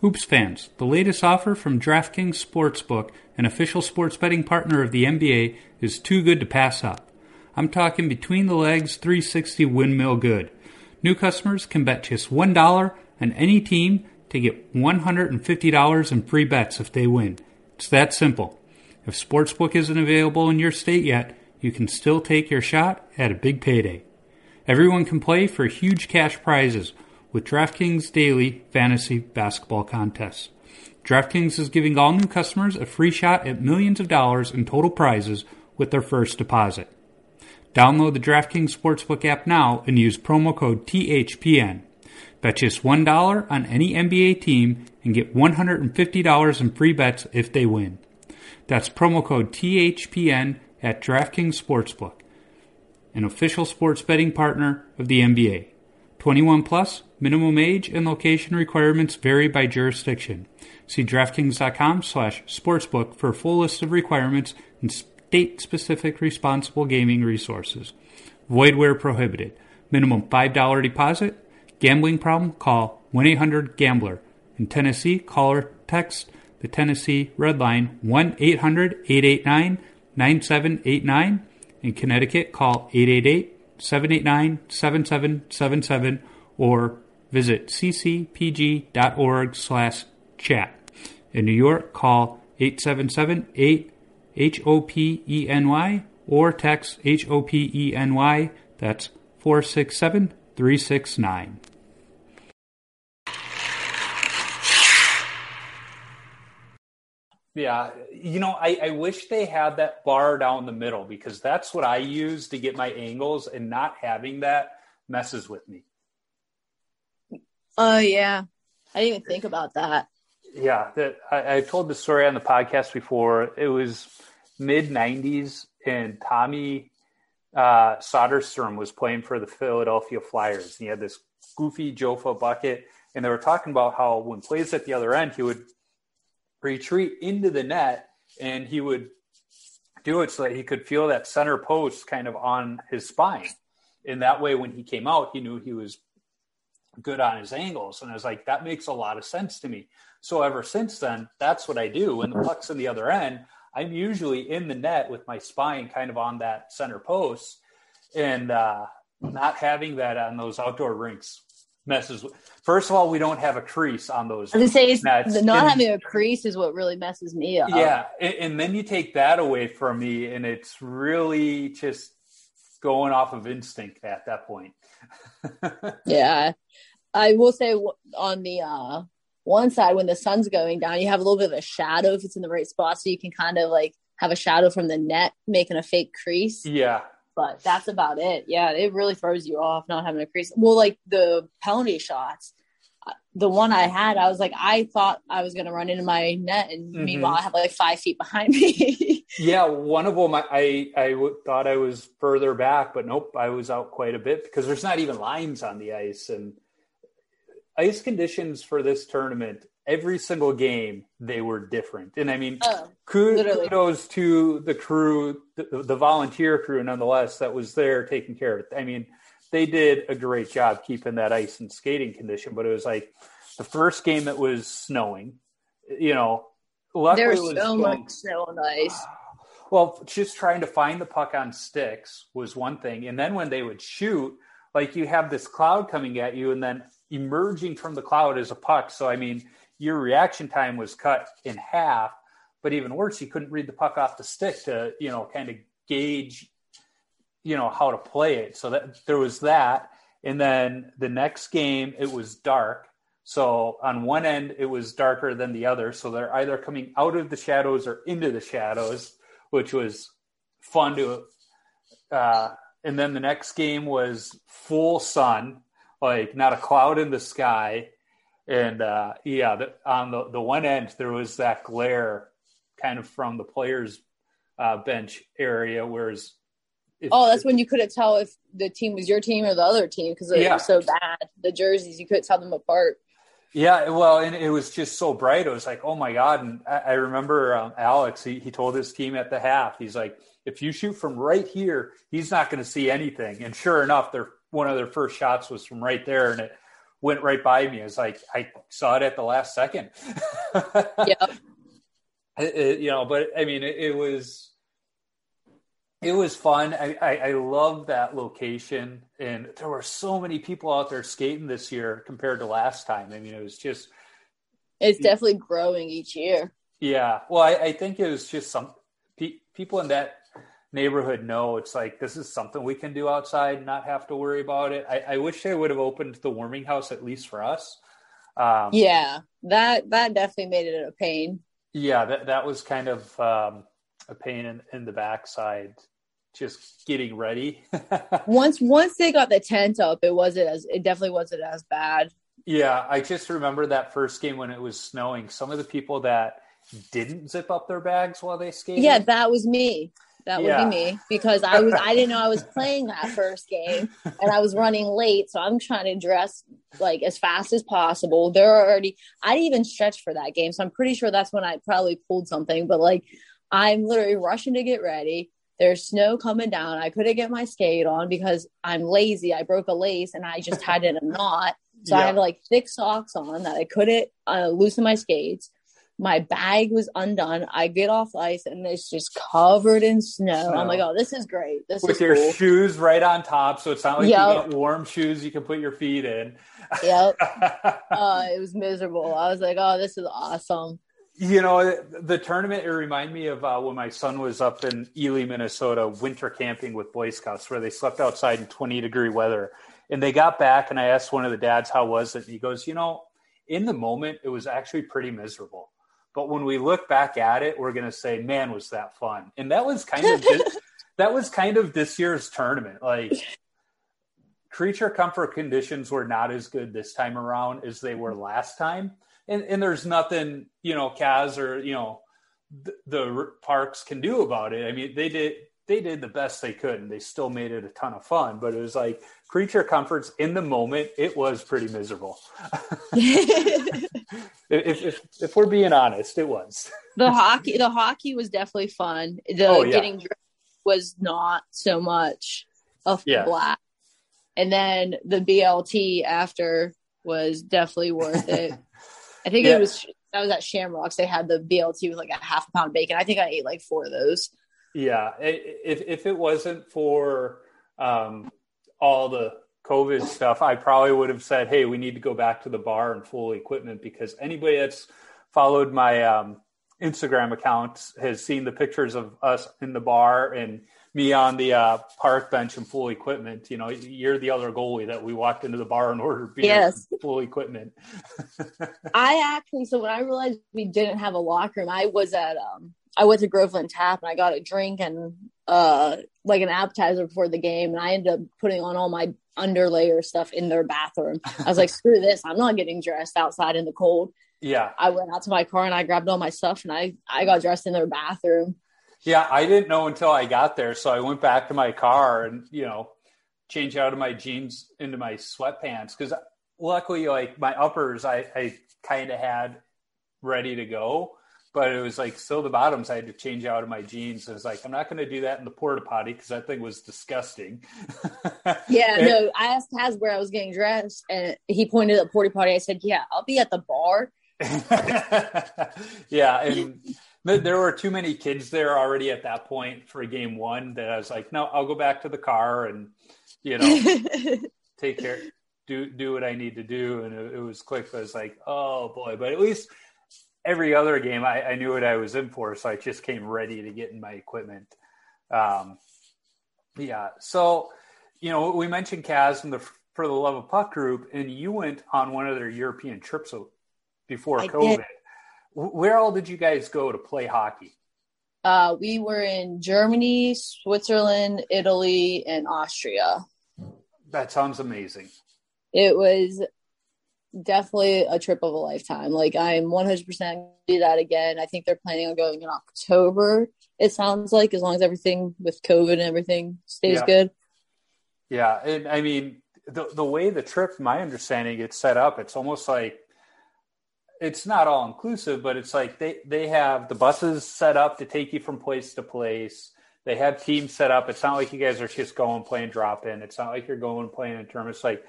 Speaker 2: Hoops fans, the latest offer from DraftKings Sportsbook, an official sports betting partner of the NBA, is too good to pass up. I'm talking between the legs 360 windmill good. New customers can bet just $1 on any team to get $150 in free bets if they win. It's that simple. If Sportsbook isn't available in your state yet, you can still take your shot at a big payday. Everyone can play for huge cash prizes with DraftKings Daily Fantasy Basketball Contests. DraftKings is giving all new customers a free shot at millions of dollars in total prizes with their first deposit. Download the DraftKings Sportsbook app now and use promo code THPN. Bet just $1 on any NBA team and get $150 in free bets if they win. That's promo code THPN at DraftKings Sportsbook, an official sports betting partner of the NBA. 21 plus, minimum age and location requirements vary by jurisdiction. See DraftKings.com slash sportsbook for a full list of requirements and state-specific responsible gaming resources. Void where prohibited. Minimum $5 deposit. Gambling problem? Call 1-800-GAMBLER. In Tennessee, call or text the Tennessee Red Line 1-800-889-9789. In Connecticut, call 888-789-7777 or visit ccpg.org slash chat. In New York, call 877-8-HOPENY or text HOPENY. That's 467-369. Yeah, you know, I, I wish they had that bar down the middle because that's what I use to get my angles, and not having that messes with me.
Speaker 3: Oh yeah, I didn't even think about that.
Speaker 2: Yeah, that I, I told the story on the podcast before. It was mid '90s, and Tommy uh, Soderstrom was playing for the Philadelphia Flyers. And he had this goofy Jofa bucket, and they were talking about how when plays at the other end, he would retreat into the net, and he would do it so that he could feel that center post kind of on his spine. And that way, when he came out, he knew he was good on his angles. And I was like, that makes a lot of sense to me. So ever since then, that's what I do. When the puck's in the other end, I'm usually in the net with my spine kind of on that center post. And uh, not having that on those outdoor rinks messes with. First of all, we don't have a crease on those.
Speaker 3: I was say not
Speaker 2: And-
Speaker 3: having a crease is what really messes me up.
Speaker 2: yeah, and, and then you take that away from me, and it's really just going off of instinct at that point.
Speaker 3: Yeah. I will say on the uh one side when the sun's going down, you have a little bit of a shadow if it's in the right spot, so you can kind of like have a shadow from the net making a fake crease.
Speaker 2: yeah,
Speaker 3: But that's about it. Yeah, it really throws you off not having a crease. Well, like the penalty shots, the one I had, I was like, I thought I was gonna run into my net, and
Speaker 2: Mhm.
Speaker 3: meanwhile, I have like five feet behind me.
Speaker 2: yeah. One of them, I I, I w- thought I was further back, but nope, I was out quite a bit because there's not even lines on the ice, and ice conditions for this tournament. Every single game, they were different, and I mean,
Speaker 3: oh,
Speaker 2: Ku-
Speaker 3: Literally.
Speaker 2: kudos to the crew, the, the volunteer crew, nonetheless, that was there taking care of it. I mean, they did a great job keeping that ice and skating condition. But it was like the first game that was snowing. You know, luckily
Speaker 3: there's
Speaker 2: it was
Speaker 3: so
Speaker 2: going-
Speaker 3: much snow on the ice.
Speaker 2: well, just trying to find the puck on sticks was one thing. And then when they would shoot, like you have this cloud coming at you, and then emerging from the cloud is a puck. So, I mean, your reaction time was cut in half. But even worse, you couldn't read the puck off the stick to, you know, kind of gauge, you know, how to play it. So that there was that. And then the next game, it was dark. So on one end, it was darker than the other. So they're either coming out of the shadows or into the shadows which was fun to. Uh, and then the next game was full sun, like not a cloud in the sky, and uh, yeah, the, on the the one end there was that glare, kind of from the players' uh, bench area, whereas. It,
Speaker 3: Oh, that's when you couldn't tell if the team was your team or the other team because they
Speaker 2: Yeah.
Speaker 3: was so bad. The jerseys, you couldn't tell them apart.
Speaker 2: Yeah, well, and it was just so bright. It was like, oh my god! And I, I remember um, Alex. He, he told his team at the half, he's like, if you shoot from right here, he's not going to see anything. And sure enough, their one of their first shots was from right there, and it went right by me. It's like I saw it at the last second.
Speaker 3: yeah.
Speaker 2: You know, but I mean, it, it was it was fun. I, I, I love that location, and there were so many people out there skating this year compared to last time. I mean, it was just
Speaker 3: it's definitely growing each year.
Speaker 2: Yeah, well, I, I think it was just some pe- people in that neighborhood know it's like this is something we can do outside, not have to worry about it. I, I wish they would have opened the warming house at least for us.
Speaker 3: Um, yeah, that that definitely made it a pain.
Speaker 2: Yeah, that that was kind of um, a pain in, in the backside just getting ready.
Speaker 3: once once they got the tent up, it wasn't as it definitely wasn't as bad.
Speaker 2: Yeah, I just remember that first game when it was snowing. Some of the people that didn't zip up their bags while they skated.
Speaker 3: Yeah, that was me. That would yeah. be me because I was I didn't know I was playing that first game and I was running late, so I'm trying to dress like as fast as possible. They're already I didn't even stretch for that game, so I'm pretty sure that's when I probably pulled something. But like I'm literally rushing to get ready. There's snow coming down. I couldn't get my skate on because I'm lazy. I broke a lace and I just had it in a knot. So yeah. I had like thick socks on that I couldn't uh, loosen my skates. My bag was undone. I get off ice and it's just covered in snow. snow. I'm like, oh, this is great. This
Speaker 2: with
Speaker 3: is
Speaker 2: your
Speaker 3: cool.
Speaker 2: shoes right on top, so it's not like yep. you got warm shoes you can put your feet in.
Speaker 3: yep. uh, it was miserable. I was like, oh, this is awesome.
Speaker 2: You know, the tournament, it reminded me of uh, when my son was up in Ely, Minnesota, winter camping with Boy Scouts, where they slept outside in 20 degree weather. And they got back, and I asked one of the dads, how was it? And he goes, You know, in the moment, it was actually pretty miserable. But when we look back at it, we're going to say, man, was that fun. And that was kind of, this, that was kind of this year's tournament. Like, creature comfort conditions were not as good this time around as they were last time and, and there's nothing you know Kaz or you know the, the parks can do about it. I mean, they did they did the best they could, and they still made it a ton of fun. But it was like creature comforts in the moment. It was pretty miserable. if, if, if we're being honest, it was.
Speaker 3: the hockey the hockey was definitely fun. The oh, yeah. getting was not so much a yeah. blast. And then the BLT after was definitely worth it. I think yeah. it was that was at Shamrocks. They had the BLT with like a half a pound bacon. I think I ate like four of those.
Speaker 2: Yeah, if if it wasn't for um, all the COVID stuff, I probably would have said, "Hey, we need to go back to the bar and full equipment." Because anybody that's followed my um, Instagram account has seen the pictures of us in the bar and me on the uh, park bench in full equipment. You know, you're the other goalie that we walked into the bar and ordered beer yes. full equipment.
Speaker 3: I actually, so when I realized we didn't have a locker room, I was at, um, I went to Groveland Tap and I got a drink and uh, like an appetizer before the game, and I ended up putting on all my underlayer stuff in their bathroom. I was like, screw this, I'm not getting dressed outside in the cold.
Speaker 2: Yeah.
Speaker 3: I went out to my car and I grabbed all my stuff and I I got dressed in their bathroom.
Speaker 2: Yeah, I didn't know until I got there. So I went back to my car and, you know, changed out of my jeans into my sweatpants because luckily, like my uppers, I, I kind of had ready to go, but it was like still the bottoms. I had to change out of my jeans. I was like, I'm not going to do that in the porta potty because that thing was disgusting.
Speaker 3: yeah, and, no, I asked Taz where I was getting dressed and he pointed at porta potty. I said, Yeah, I'll be at the bar.
Speaker 2: yeah. And, there were too many kids there already at that point for game one that I was like, no, I'll go back to the car and, you know, take care, do, do what I need to do. And it, it was quick. I was like, oh boy, but at least every other game I, I, knew what I was in for. So I just came ready to get in my equipment. Um, yeah. So, you know, we mentioned Kaz and the For the Love of Puck group, and you went on one of their European trips before I COVID. Did. Where all did you guys go to play hockey?
Speaker 3: Uh, we were in Germany, Switzerland, Italy, and Austria.
Speaker 2: That sounds amazing.
Speaker 3: It was definitely a trip of a lifetime. Like I'm 100% do that again. I think they're planning on going in October. It sounds like as long as everything with COVID and everything stays
Speaker 2: yeah.
Speaker 3: good.
Speaker 2: Yeah, and I mean the the way the trip, my understanding, it's set up, it's almost like it's not all inclusive, but it's like they they have the buses set up to take you from place to place. They have teams set up. It's not like you guys are just going playing drop in. It's not like you're going playing in tournaments. Like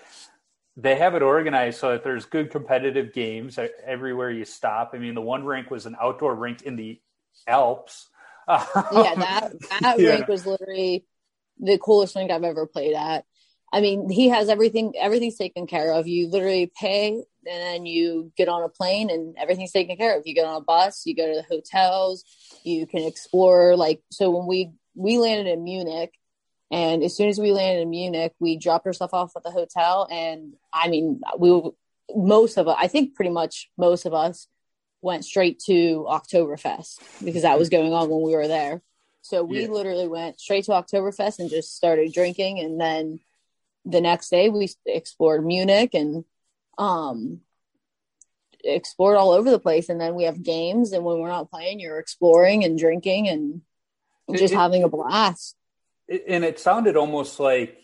Speaker 2: they have it organized so that there's good competitive games everywhere you stop. I mean, the one rink was an outdoor rink in the Alps.
Speaker 3: yeah, that that yeah. rink was literally the coolest rink I've ever played at. I mean, he has everything. Everything's taken care of. You literally pay, and then you get on a plane, and everything's taken care of. You get on a bus, you go to the hotels, you can explore. Like so, when we we landed in Munich, and as soon as we landed in Munich, we dropped our stuff off at the hotel. And I mean, we most of us, I think pretty much most of us went straight to Oktoberfest because that was going on when we were there. So we yeah. literally went straight to Oktoberfest and just started drinking. And then the next day we explored Munich and um, explored all over the place. And then we have games. And when we're not playing, you're exploring and drinking and just it, having a blast
Speaker 2: and it sounded almost like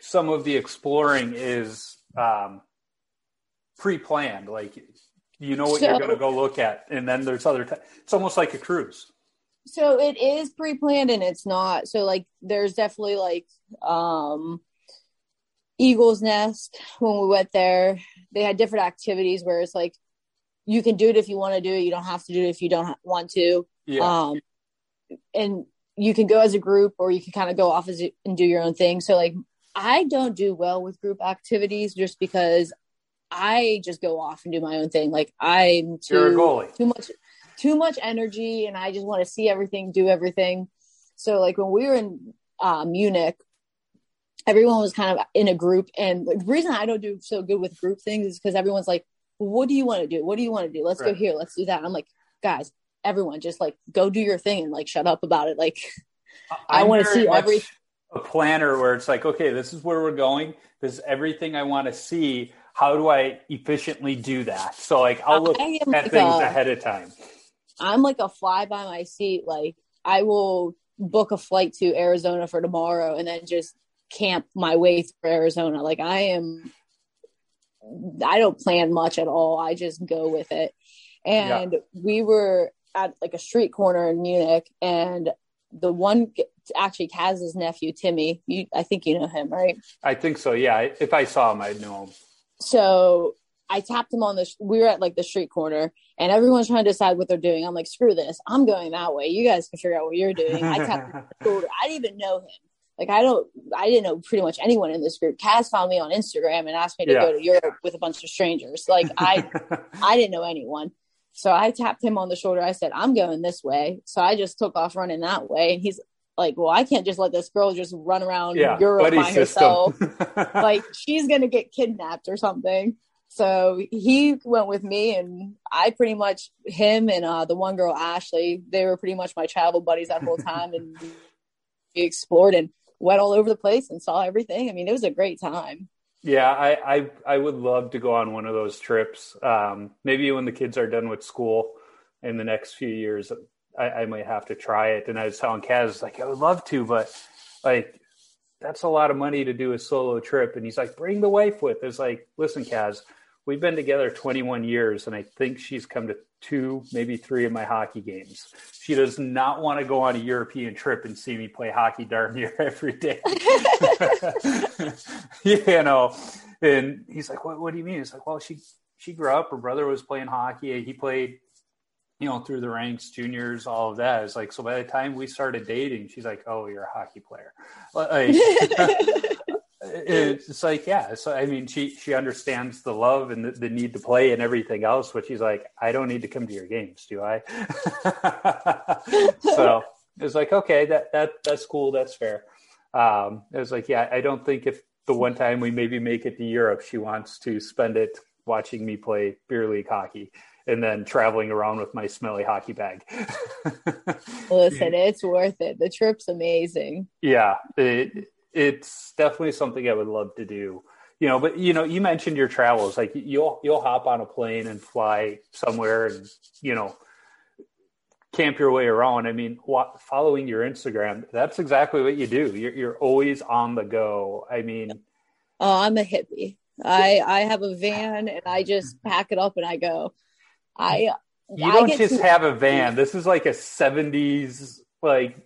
Speaker 2: some of the exploring is um, pre-planned like you know what so, you're going to go look at and then there's other t- it's almost like a cruise.
Speaker 3: So it is pre-planned and it's not so like there's definitely like um eagle's nest when we went there. They had different activities where it's like you can do it if you want to do it you don't have to do it if you don't want to. Yeah. um and you can go as a group or you can kind of go off as and do your own thing. So like I don't do well with group activities just because I just go off and do my own thing. Like I'm too too much too much energy and I just want to see everything, do everything. So like when we were in uh, Munich, everyone was kind of in a group and the reason I don't do so good with group things is because everyone's like, what do you want to do? What do you want to do? Let's right. go here. Let's do that. And I'm like, guys, everyone just like go do your thing and like shut up about it. Like I, I want to see every
Speaker 2: a planner where it's like, okay, this is where we're going. This is everything I want to see. How do I efficiently do that? So like I'll look at like things a, ahead of time.
Speaker 3: I'm like a fly by my seat. Like I will book a flight to Arizona for tomorrow and then just camp my way through Arizona. Like I am I don't plan much at all. I just go with it. And yeah. we were at like a street corner in Munich, and the one actually Kaz's nephew Timmy. You, I think you know him, right?
Speaker 2: I think so. Yeah, if I saw him, I'd know him.
Speaker 3: So I tapped him on the. We were at like the street corner, and everyone's trying to decide what they're doing. I'm like, screw this. I'm going that way. You guys can figure out what you're doing. I tapped him shoulder. I didn't even know him. Like I don't, I didn't know pretty much anyone in this group. Kaz found me on Instagram and asked me to yeah. go to Europe with a bunch of strangers. Like I, I didn't know anyone. So I tapped him on the shoulder. I said, I'm going this way. So I just took off running that way. And he's like, Well, I can't just let this girl just run around yeah, Europe by herself. like she's gonna get kidnapped or something. So he went with me and I pretty much him and uh, the one girl Ashley, they were pretty much my travel buddies that whole time and we explored and went all over the place and saw everything. I mean, it was a great time.
Speaker 2: Yeah, I, I, I would love to go on one of those trips. Um, maybe when the kids are done with school in the next few years, I, I might have to try it. And I was telling Kaz, like, I would love to, but like, that's a lot of money to do a solo trip. And he's like, bring the wife with. It's like, listen, Kaz, we've been together 21 years, and I think she's come to two, maybe three of my hockey games. She does not want to go on a European trip and see me play hockey darn near every day. you know, and he's like, what, what do you mean? It's like, well, she, she grew up, her brother was playing hockey. He played, you know, through the ranks, juniors, all of that. It's like, so by the time we started dating, she's like, oh, you're a hockey player. Like, it's like yeah so i mean she she understands the love and the, the, need to play and everything else but she's like i don't need to come to your games do i so it's like okay that that that's cool that's fair um it was like yeah i don't think if the one time we maybe make it to europe she wants to spend it watching me play beer league hockey and then traveling around with my smelly hockey bag.
Speaker 3: Listen, it's worth it. The trip's amazing.
Speaker 2: Yeah, it, it's definitely something I would love to do. You know, but you know, you mentioned your travels. Like you'll you'll hop on a plane and fly somewhere, and you know, camp your way around. I mean, what, following your Instagram, that's exactly what you do. You're you're always on the go. I mean,
Speaker 3: oh, I'm a hippie. I I have a van and I just pack it up and I go. I
Speaker 2: You
Speaker 3: I
Speaker 2: don't just
Speaker 3: too-
Speaker 2: have a van. This is like a '70s, like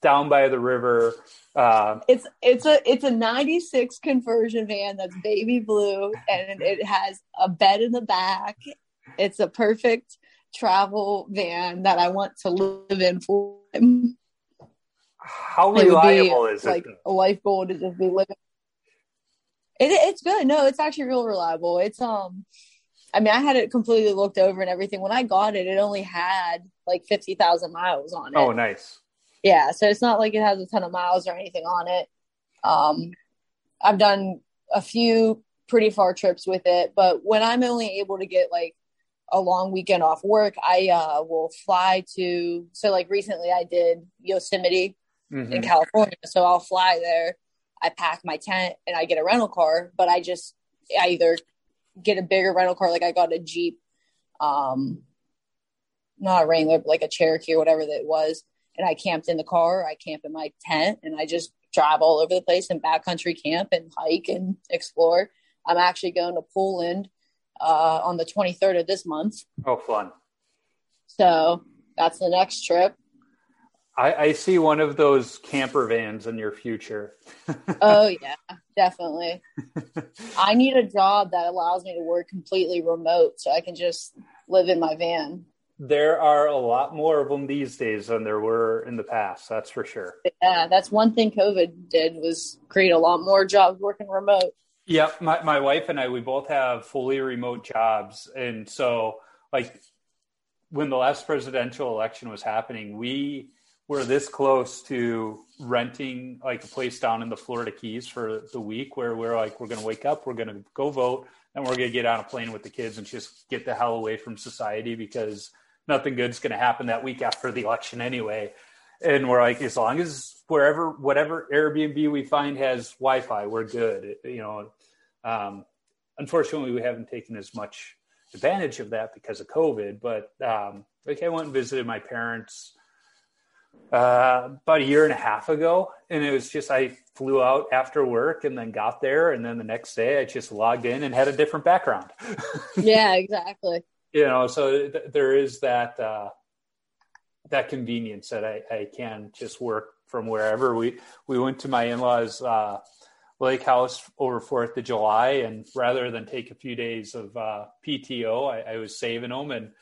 Speaker 2: down by the river. Uh,
Speaker 3: it's it's a it's a 96 conversion van that's baby blue and it has a bed in the back it's a perfect travel van that i want to live in for
Speaker 2: how
Speaker 3: would be
Speaker 2: reliable is
Speaker 3: like
Speaker 2: it?
Speaker 3: a life goal to just be living it, it's good no it's actually real reliable it's um i mean i had it completely looked over and everything when i got it it only had like 50000 miles on it
Speaker 2: Oh, nice.
Speaker 3: Yeah so it's not like it has a ton of miles or anything on it um i've done a few pretty far trips with it but when i'm only able to get like a long weekend off work i uh will fly to so like recently i did yosemite
Speaker 2: Mhm.
Speaker 3: in california so i'll fly there i pack my tent and i get a rental car but i just i either get a bigger rental car like i got a jeep um not a wrangler but like a cherokee or whatever that was and I camped in the car. I camp in my tent, and I just drive all over the place and backcountry camp and hike and explore. I'm actually going to Poland uh, on the 23rd of this month,
Speaker 2: Oh, fun.
Speaker 3: so that's the next trip.
Speaker 2: I, I see one of those camper vans in your future.
Speaker 3: Oh yeah, definitely. I need a job that allows me to work completely remote, so I can just live in my van.
Speaker 2: There are a lot more of them these days than there were in the past. That's for sure.
Speaker 3: Yeah, that's one thing COVID did was create a lot more jobs working remote.
Speaker 2: Yep, my my wife and I we both have fully remote jobs, and so like when the last presidential election was happening, we were this close to renting like a place down in the Florida Keys for the week, where we're like, we're going to wake up, we're going to go vote, and we're going to get on a plane with the kids and just get the hell away from society because nothing good's going to happen that week after the election anyway. And we're like, as long as wherever, whatever Airbnb we find has Wi-Fi, we're good. You know, um, unfortunately, we haven't taken as much advantage of that because of COVID. But um, like, I went and visited my parents uh, about a year and a half ago, and it was just I flew out after work and then got there, and then the next day I just logged in and had a different background.
Speaker 3: Yeah, exactly.
Speaker 2: You know, so th- there is that uh, that convenience that I, I can just work from wherever. We we went to my in laws. Uh, lake house over Fourth of July, and rather than take a few days of uh, PTO, I, I was saving them, and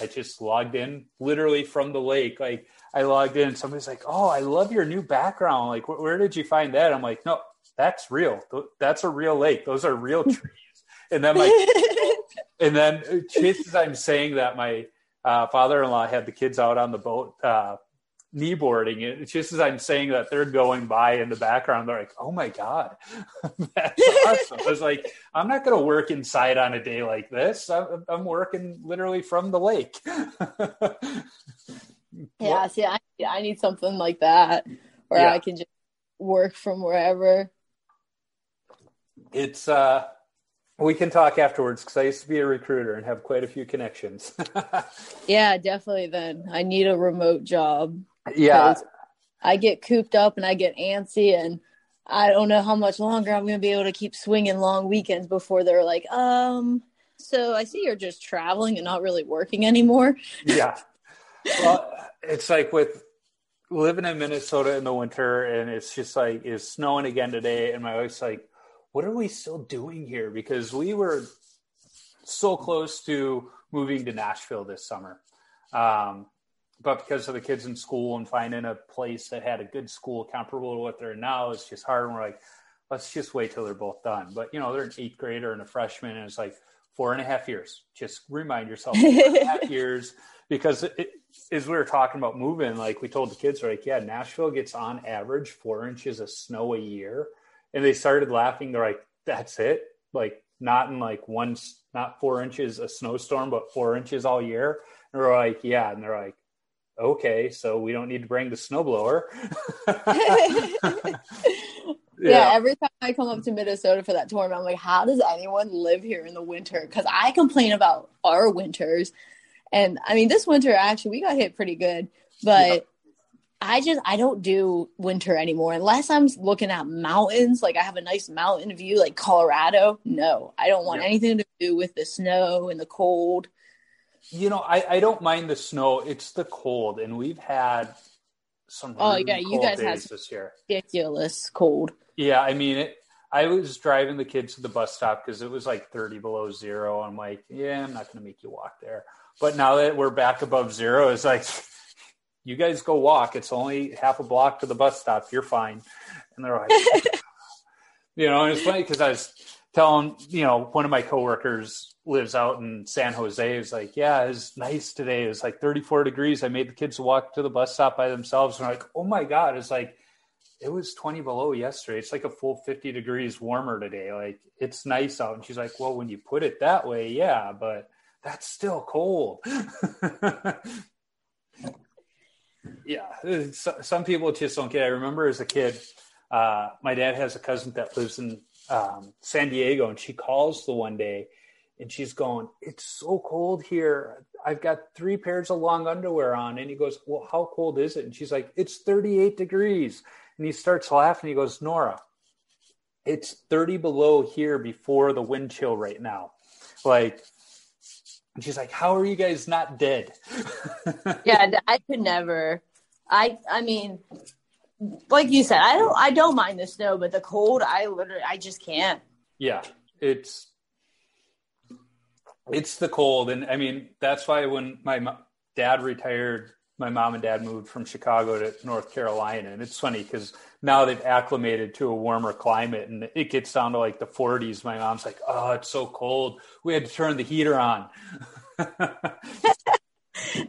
Speaker 2: I just logged in literally from the lake. Like I logged in, somebody's like, "Oh, I love your new background. Like, wh- where did you find that?" I'm like, "No, that's real. That's a real lake. Those are real trees." And then my and then uh, just as I'm saying that, my uh, father-in-law had the kids out on the boat uh, kneeboarding. And just as I'm saying that, they're going by in the background. They're like, "Oh my god, that's awesome!" I was like, "I'm not going to work inside on a day like this. I'm, I'm working literally from the lake."
Speaker 3: Yeah, see, I, I need something like that where
Speaker 2: Yeah.
Speaker 3: I can just work from wherever.
Speaker 2: It's uh, we can talk afterwards because I used to be a recruiter and have quite a few connections.
Speaker 3: Yeah, definitely. Then I need a remote job.
Speaker 2: Yeah.
Speaker 3: I get cooped up and I get antsy, and I don't know how much longer I'm going to be able to keep swinging long weekends before they're like, um. So I see you're just traveling and not really working anymore.
Speaker 2: yeah. Well, it's like with living in Minnesota in the winter, and it's just like it's snowing again today, and my wife's like, "What are we still doing here?" Because we were so close to moving to Nashville this summer, um, but because of the kids in school and finding a place that had a good school comparable to what they're in now, it's just hard. And we're like, let's just wait till they're both done. But you know, they're an eighth grader and a freshman, and it's like four and a half years. Just remind yourself, four and a half years, because it, as we were talking about moving, like we told the kids, we're like, yeah, Nashville gets on average four inches of snow a year, and they started laughing. They're like, that's it, like not in like one, not four inches a snowstorm, but four inches all year. And we're like, yeah, and they're like. Okay, so we don't need to bring the snowblower.
Speaker 3: Yeah. every time I come up to Minnesota for that tournament, I'm like, how does anyone live here in the winter? Because I complain about our winters. And I mean, this winter, actually, we got hit pretty good. But
Speaker 2: Yeah.
Speaker 3: I just, I don't do winter anymore unless I'm looking at mountains. Like I have a nice mountain view, like Colorado. No, I don't want
Speaker 2: Yeah.
Speaker 3: anything to do with the snow and the cold.
Speaker 2: You know, I, I don't mind the snow. It's the cold, and we've had some.
Speaker 3: Oh
Speaker 2: really
Speaker 3: yeah, you guys had
Speaker 2: this year.
Speaker 3: ridiculous cold.
Speaker 2: Yeah, I mean, it, I was driving the kids to the bus stop because it was like 30 below zero. I'm like, yeah, I'm not going to make you walk there. But now that we're back above zero, it's like, you guys go walk. It's only half a block to the bus stop. You're fine. And they're like, you know, and it's funny because I was telling, you know, one of my coworkers lives out in San Jose. Is like, yeah, it's nice today. It was like 34 degrees. I made the kids walk to the bus stop by themselves. And I'm like, oh my God. It's like, it was 20 below yesterday. It's like a full 50 degrees warmer today. Like, it's nice out. And she's like, well, when you put it that way, yeah, but that's still cold. yeah. Some people just don't get it. I remember as a kid, uh, my dad has a cousin that lives in um, San Diego, and she calls the one day and she's going, It's so cold here. I've got three pairs of long underwear on. And he goes, Well, how cold is it? And she's like, It's 38 degrees. And he starts laughing. He goes, Nora, it's 30 below here before the wind chill right now. Like, and she's like, How are you guys not dead?
Speaker 3: yeah, I could never. I I mean, like you said, I don't I don't mind the snow, but the cold, I literally I just can't.
Speaker 2: Yeah, it's it's the cold, and I mean that's why when my dad retired, my mom and dad moved from Chicago to North Carolina, and it's funny because now they've acclimated to a warmer climate, and it gets down to like the 40s. My mom's like, "Oh, it's so cold. We had to turn the heater on."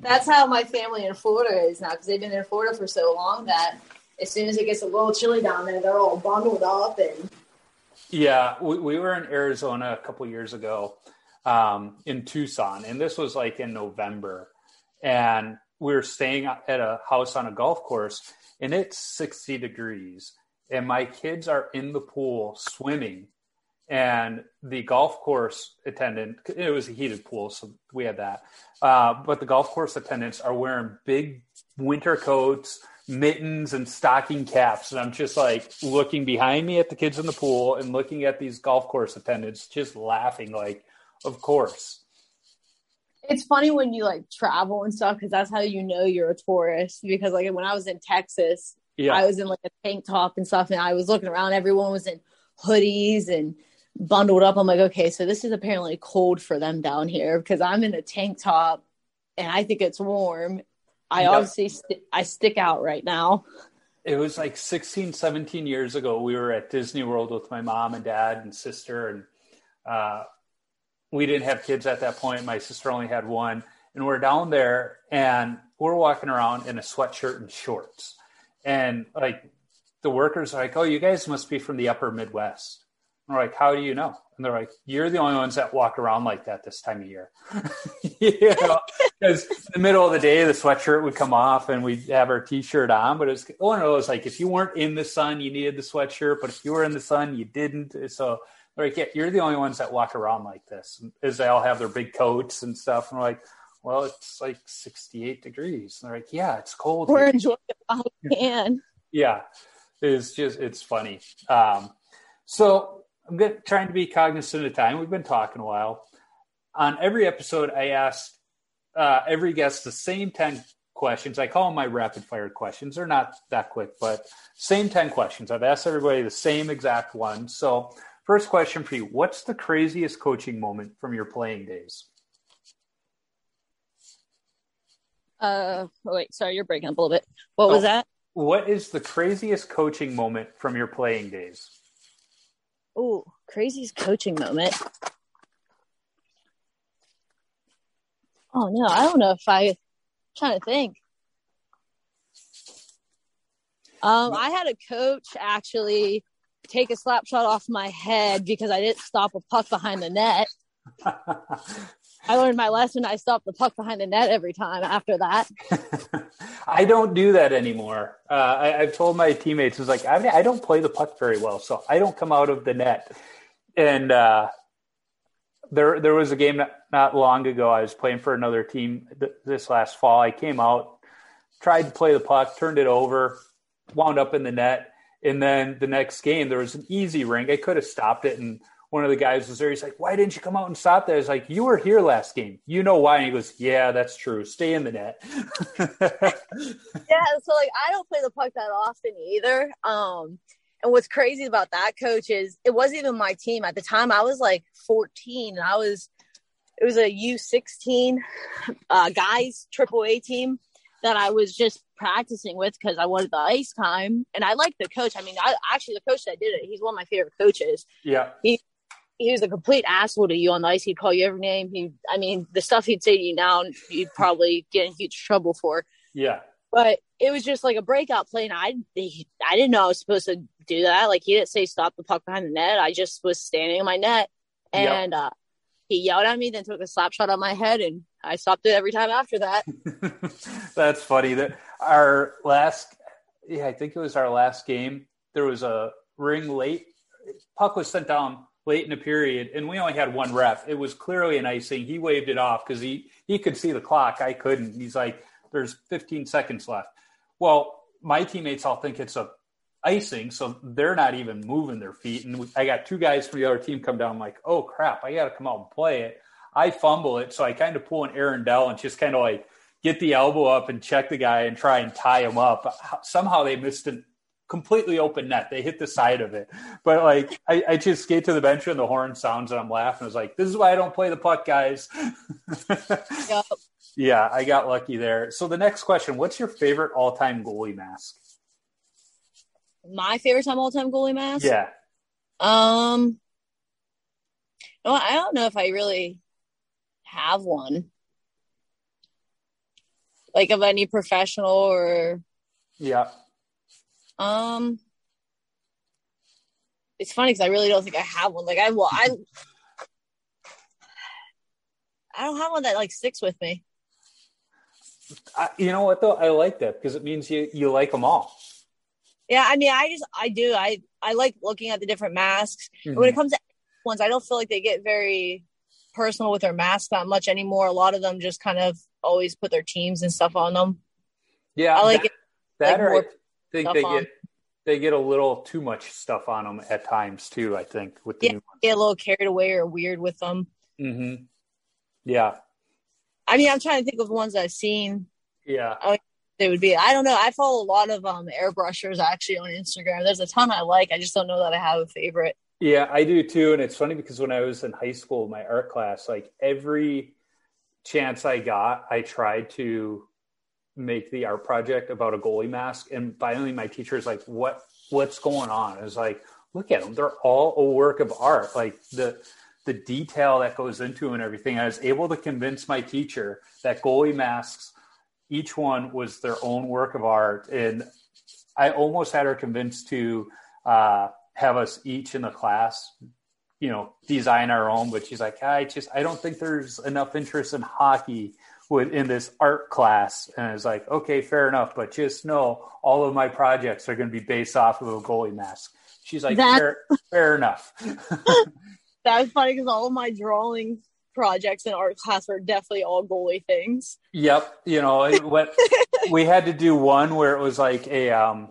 Speaker 3: That's how my family in Florida is now because they've been in Florida for so long that as soon as it gets a little chilly down there, they're all bundled up and.
Speaker 2: Yeah, we, we were in Arizona a couple years ago um, in Tucson, and this was like in November, and we were staying at a house on a golf course, and it's 60 degrees, and my kids are in the pool swimming, and the golf course attendant it was a heated pool so we had that uh, but the golf course attendants are wearing big winter coats mittens and stocking caps. And I'm just like looking behind me at the kids in the pool and looking at these golf course attendants, just laughing, like, of course.
Speaker 3: It's funny when you like travel and stuff because that's how you know you're a tourist. Because like when I was in Texas, yeah. I was in like a tank top and stuff, and I was looking around. Everyone was in hoodies and bundled up. I'm like, okay, so this is apparently cold for them down here because I'm in a tank top and I think it's warm I obviously st- I stick out right now.
Speaker 2: It was like 16, 17 years ago. We were at Disney World with my mom and dad and sister, and uh, we didn't have kids at that point. My sister only had one, and we're down there, and we're walking around in a sweatshirt and shorts, and like the workers are like, "Oh, you guys must be from the Upper Midwest." we're like, how do you know? And they're like, you're the only ones that walk around like that this time of year. you know, because in the middle of the day, the sweatshirt would come off and we'd have our t-shirt on. But it's one of those like, if you weren't in the sun, you needed the sweatshirt. But if you were in the sun, you didn't. So like, yeah, you're the only ones that walk around like this. As they all have their big coats and stuff. And we're like, well, it's like 68 degrees. And they're like, yeah, it's cold.
Speaker 3: We're enjoying it while we can.
Speaker 2: Yeah. It's just, it's funny. Um, so I'm good, trying to be cognizant of time. We've been talking a while. On every episode, I ask uh, every guest the same 10 questions. I call them my rapid fire questions. They're not that quick, but same 10 questions. I've asked everybody the same exact one. So, first question for you What's the craziest coaching moment from your playing days?
Speaker 3: Uh, oh, wait, sorry, you're breaking up a little bit. What was oh, that?
Speaker 2: What is the craziest coaching moment from your playing days?
Speaker 3: Oh, craziest coaching moment. Oh no, I don't know if I. I'm trying to think. Um, I had a coach actually take a slap shot off my head because I didn't stop a puck behind the net. I learned my lesson. I stopped the puck behind the net every time after that.
Speaker 2: I don't do that anymore. Uh, I, have told my teammates, "Is like I, I, don't play the puck very well, so I don't come out of the net." And uh, there, there was a game not, not, long ago. I was playing for another team th- this last fall. I came out, tried to play the puck, turned it over, wound up in the net, and then the next game there was an easy ring. I could have stopped it and one of the guys was there. He's like, "Why didn't you come out and stop that?" I was like, "You were here last game. You know why?" And he goes, "Yeah, that's true. Stay in the net."
Speaker 3: yeah, so like I don't play the puck that often either. Um, and what's crazy about that coach is it wasn't even my team at the time. I was like 14, and I was it was a U16 uh, guys triple A team that I was just practicing with because I wanted the ice time, and I like the coach. I mean, I actually the coach that did it. He's one of my favorite coaches.
Speaker 2: Yeah,
Speaker 3: he he was a complete asshole to you on the ice. He'd call you every name. He, I mean, the stuff he'd say to you now, you'd probably get in huge trouble for.
Speaker 2: Yeah.
Speaker 3: But it was just like a breakout play, and I, I didn't know I was supposed to do that. Like he didn't say stop the puck behind the net. I just was standing in my net, and yep. uh, he yelled at me, then took a slap shot on my head, and I stopped it every time after that.
Speaker 2: That's funny. That our last, yeah, I think it was our last game. There was a ring late. Puck was sent down late in the period, and we only had one ref. It was clearly an icing. He waved it off because he he could see the clock. I couldn't. He's like, "There's 15 seconds left." Well, my teammates all think it's a icing, so they're not even moving their feet. And I got two guys from the other team come down. I'm like, "Oh crap! I got to come out and play it." I fumble it, so I kind of pull an Aaron Dell and just kind of like get the elbow up and check the guy and try and tie him up. Somehow they missed a completely open net. They hit the side of it. But like I, I just skate to the bench and the horn sounds and I'm laughing. I was like, this is why I don't play the puck, guys. yep. Yeah, I got lucky there. So the next question, what's your favorite all time goalie mask?
Speaker 3: My favorite time all time goalie mask?
Speaker 2: Yeah.
Speaker 3: Um well, I don't know if I really have one. Like of any professional or
Speaker 2: Yeah.
Speaker 3: Um, it's funny because I really don't think I have one. Like I, well, I, I don't have one that like sticks with me.
Speaker 2: I, you know what though? I like that because it means you you like them all.
Speaker 3: Yeah, I mean, I just I do. I I like looking at the different masks. Mm-hmm. When it comes to ones, I don't feel like they get very personal with their masks that much anymore. A lot of them just kind of always put their teams and stuff on them.
Speaker 2: Yeah,
Speaker 3: I like
Speaker 2: that,
Speaker 3: it.
Speaker 2: That like or think they on. get they get a little too much stuff on them at times too. I think with the
Speaker 3: yeah, get a little carried away or weird with them.
Speaker 2: Mm-hmm. Yeah.
Speaker 3: I mean, I'm trying to think of the ones I've seen.
Speaker 2: Yeah.
Speaker 3: I they would be. I don't know. I follow a lot of um airbrushers actually on Instagram. There's a ton I like. I just don't know that I have a favorite.
Speaker 2: Yeah, I do too. And it's funny because when I was in high school, my art class, like every chance I got, I tried to make the art project about a goalie mask. And finally, my teacher is like, "What? What's going on?" It's like, look at them; they're all a work of art. Like the the detail that goes into them and everything. I was able to convince my teacher that goalie masks, each one was their own work of art, and I almost had her convinced to uh, have us each in the class you know design our own but she's like i just i don't think there's enough interest in hockey in this art class and I was like, okay, fair enough, but just know all of my projects are going to be based off of a goalie mask. She's like, fair, fair enough.
Speaker 3: That's funny because all of my drawing projects in art class were definitely all goalie things.
Speaker 2: Yep, you know we had to do one where it was like a um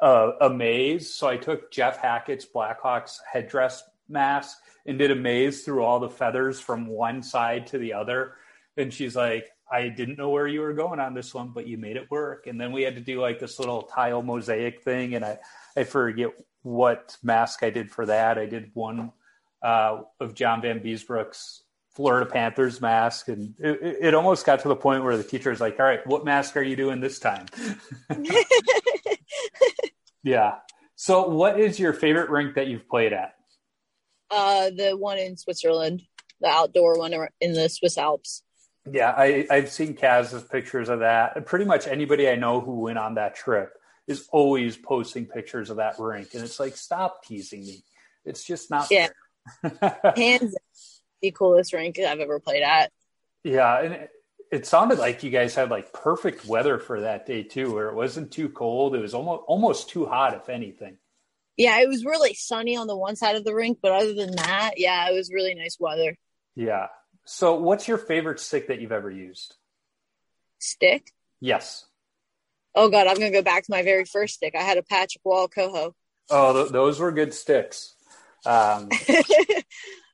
Speaker 2: a, a maze. So I took Jeff Hackett's Blackhawks headdress mask and did a maze through all the feathers from one side to the other and she's like, I didn't know where you were going on this one, but you made it work. And then we had to do like this little tile mosaic thing, and I I forget what mask I did for that. I did one uh, of John Vanbiesbrouck's Florida Panthers mask, and it, it, almost got to the point where the teacher was like, "All right, what mask are you doing this time?" yeah. So, what is your favorite rink that you've played at?
Speaker 3: Uh, the one in Switzerland, the outdoor one in the Swiss Alps.
Speaker 2: Yeah, I, I've seen Kaz's pictures of that. Pretty much anybody I know who went on that trip is always posting pictures of that rink, and it's like, stop teasing me. It's just not.
Speaker 3: Yeah, hands the coolest rink I've ever played at.
Speaker 2: Yeah, and it, it, sounded like you guys had like perfect weather for that day too, where it wasn't too cold. It was almost almost too hot, if anything.
Speaker 3: Yeah, it was really sunny on the one side of the rink, but other than that, yeah, it was really nice weather.
Speaker 2: Yeah, so, what's your favorite stick that you've ever used?
Speaker 3: Stick?
Speaker 2: Yes.
Speaker 3: Oh God, I'm gonna go back to my very first stick. I had a Patrick Roy Koho.
Speaker 2: Oh, th- those were good sticks. Um,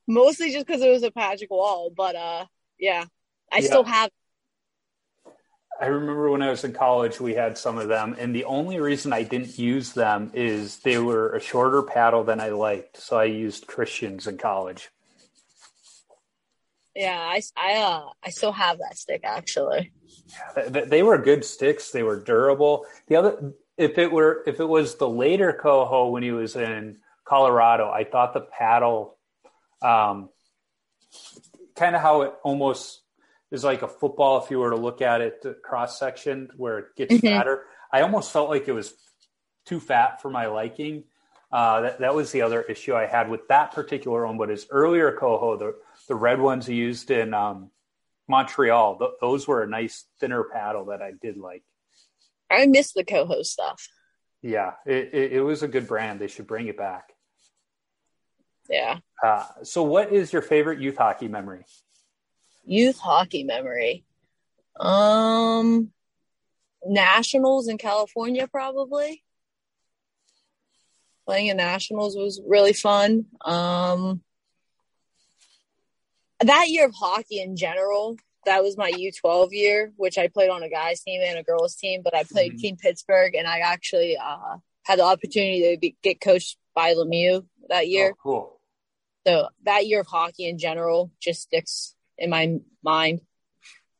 Speaker 3: Mostly just because it was a Patrick Roy, but uh, yeah, I
Speaker 2: Yeah.
Speaker 3: still have.
Speaker 2: I remember when I was in college, we had some of them, and the only reason I didn't use them is they were a shorter paddle than I liked. So I used Christians in college.
Speaker 3: Yeah, I, I uh, I still have that stick actually.
Speaker 2: Th- th- They were good sticks. They were durable. The other, if it were, if it was the later Koho when he was in Colorado, I thought the paddle, um, kind of how it almost is like a football. If you were to look at it cross section where it gets
Speaker 3: Mhm.
Speaker 2: fatter, I almost felt like it was too fat for my liking. Uh, that that was the other issue I had with that particular one. But his earlier Koho, the the red ones he used in um, Montreal, th- those were a nice thinner paddle that I did like.
Speaker 3: I miss the Koho stuff.
Speaker 2: Yeah, it, it, it was a good brand. They should bring it back.
Speaker 3: Yeah,
Speaker 2: Uh, so, what is your favorite youth hockey memory?
Speaker 3: youth hockey memory. Um, nationals in California probably. Playing in nationals was really fun. Um, that year of hockey in general, that was my U12 year, which I played on a guys team and a girls team, but I played
Speaker 2: Mhm.
Speaker 3: Team Pittsburgh and I actually uh, had the opportunity to be, get coached by Lemieux that year.
Speaker 2: Oh, cool.
Speaker 3: So that year of hockey in general just sticks in my mind.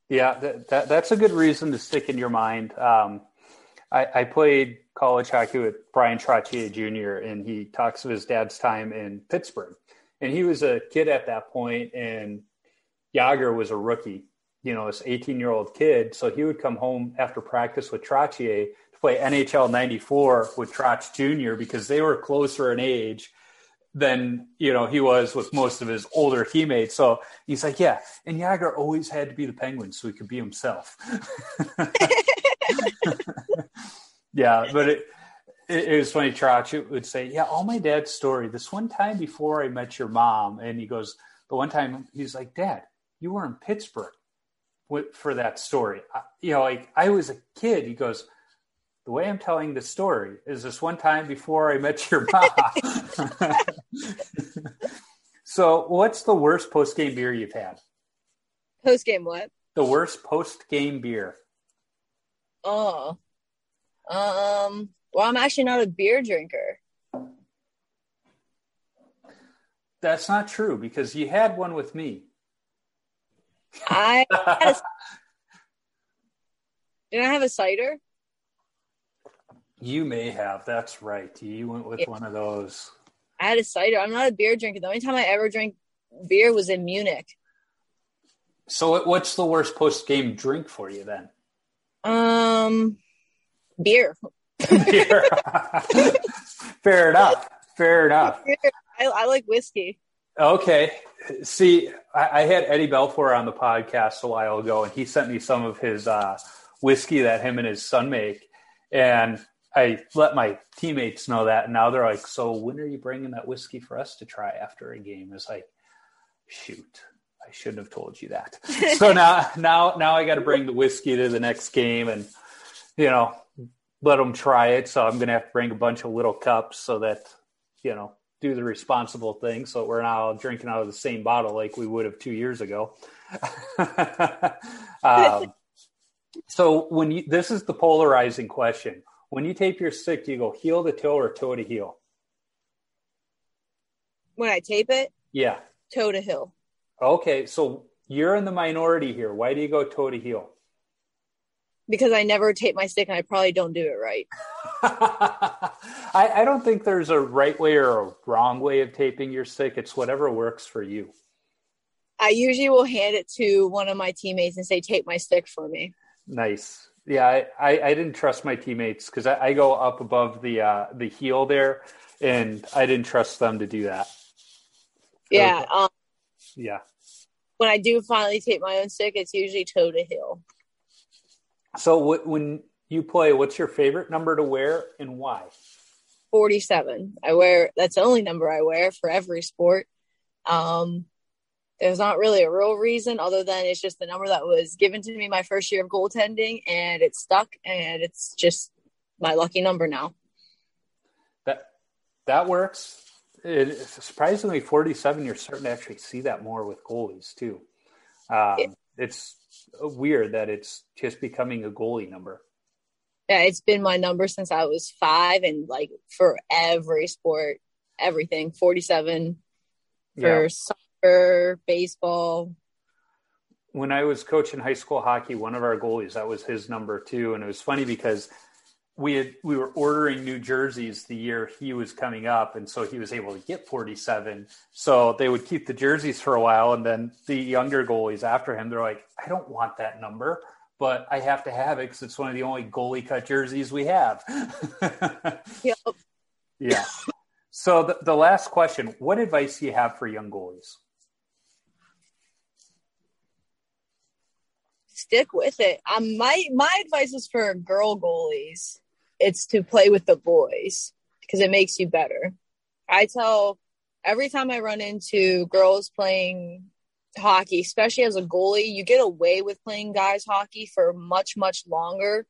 Speaker 2: Yeah, that, that that's a good reason to stick in your mind. Um, I, I played college hockey with Bryan Trottier Jr. and he talks of his dad's time in Pittsburgh, and he was a kid at that point, and Jagr was a rookie. You know, this 18 year old kid. So he would come home after practice with Trottier play NHL 94 with Trotz Jr. because they were closer in age than you know he was with most of his older teammates. So he's like, yeah, and Jagr always had to be the Penguin so he could be himself. yeah, but it, it, it was funny. Trotz would say, yeah, all my dad's story. This one time before I met your mom, and he goes, the one time he's like, Dad, you were in Pittsburgh for that story. You know, like I was a kid. He goes. The way I'm telling the story is this one time before I met your mom. so, what's the worst post game beer you've had?
Speaker 3: Post game, what?
Speaker 2: The worst post game beer.
Speaker 3: Oh, um. Well, I'm actually not a beer drinker.
Speaker 2: That's not true because you had one with me.
Speaker 3: I had a, did I have a cider?
Speaker 2: You may have. That's right. You went with
Speaker 3: Yeah.
Speaker 2: one of those.
Speaker 3: I had a cider. I'm not a beer drinker. The only time I ever drank beer was in Munich.
Speaker 2: So, what's the worst post game drink for you then?
Speaker 3: Um, beer.
Speaker 2: Beer. Fair enough. Fair enough.
Speaker 3: I, I like whiskey.
Speaker 2: Okay. See, I, I had Eddie Belfour on the podcast a while ago, and he sent me some of his uh, whiskey that him and his son make. And I let my teammates know that. And now they're like, So when are you bringing that whiskey for us to try after a game? It's like, shoot. I shouldn't have told you that. so now, now, now I got to bring the whiskey to the next game, and you know, let them try it. So I'm going to have to bring a bunch of little cups so that you know do the responsible thing so we're now drinking out of the same bottle like we would have two years ago um, so when you this is the polarizing question when you tape your stick do you go heel to toe or toe to heel
Speaker 3: When I tape it,
Speaker 2: yeah
Speaker 3: toe to heel.
Speaker 2: okay so you're in the minority here why do you go toe to heel
Speaker 3: Because I never tape my stick and I probably don't do it right.
Speaker 2: I, I don't think there's a right way or a wrong way of taping your stick it's whatever works for you
Speaker 3: I usually will hand it to one of my teammates and say, tape my stick for me.
Speaker 2: Nice. Yeah, I, I, I didn't trust my teammates because I, I go up above the uh, the heel there, and I didn't trust them to do that.
Speaker 3: Yeah.
Speaker 2: Okay.
Speaker 3: Um,
Speaker 2: Yeah.
Speaker 3: when I do finally tape my own stick, it's usually toe to heel.
Speaker 2: So wh- when you play, what's your favorite number to wear and why?
Speaker 3: 47. I wear, that's the only number I wear for every sport. Um, there's not really a real reason other than it's just the number that was given to me my first year of goaltending and it stuck and it's just my lucky number now.
Speaker 2: That that works. it, surprisingly, 47, you're starting to actually see that more with goalies too. Um. It's weird that it's just becoming a goalie number.
Speaker 3: Yeah, it's been my number since I was five, and like for every sport, everything 47 for yeah. Soccer, baseball.
Speaker 2: When I was coaching high school hockey, one of our goalies, that was his number two. And it was funny because we had we were ordering new jerseys the year he was coming up and so he was able to get 47 so they would keep the jerseys for a while and then the younger goalies after him they're like i don't want that number but i have to have it because it's one of the only goalie cut jerseys we have
Speaker 3: yep.
Speaker 2: yeah so the, the last question what advice do you have for young goalies
Speaker 3: stick with it. Um, my my advice is for girl goalies it's to play with the boys because it makes you better. I tell every time I run into girls playing hockey, especially as a goalie, you get away with playing guys hockey for much, much longer.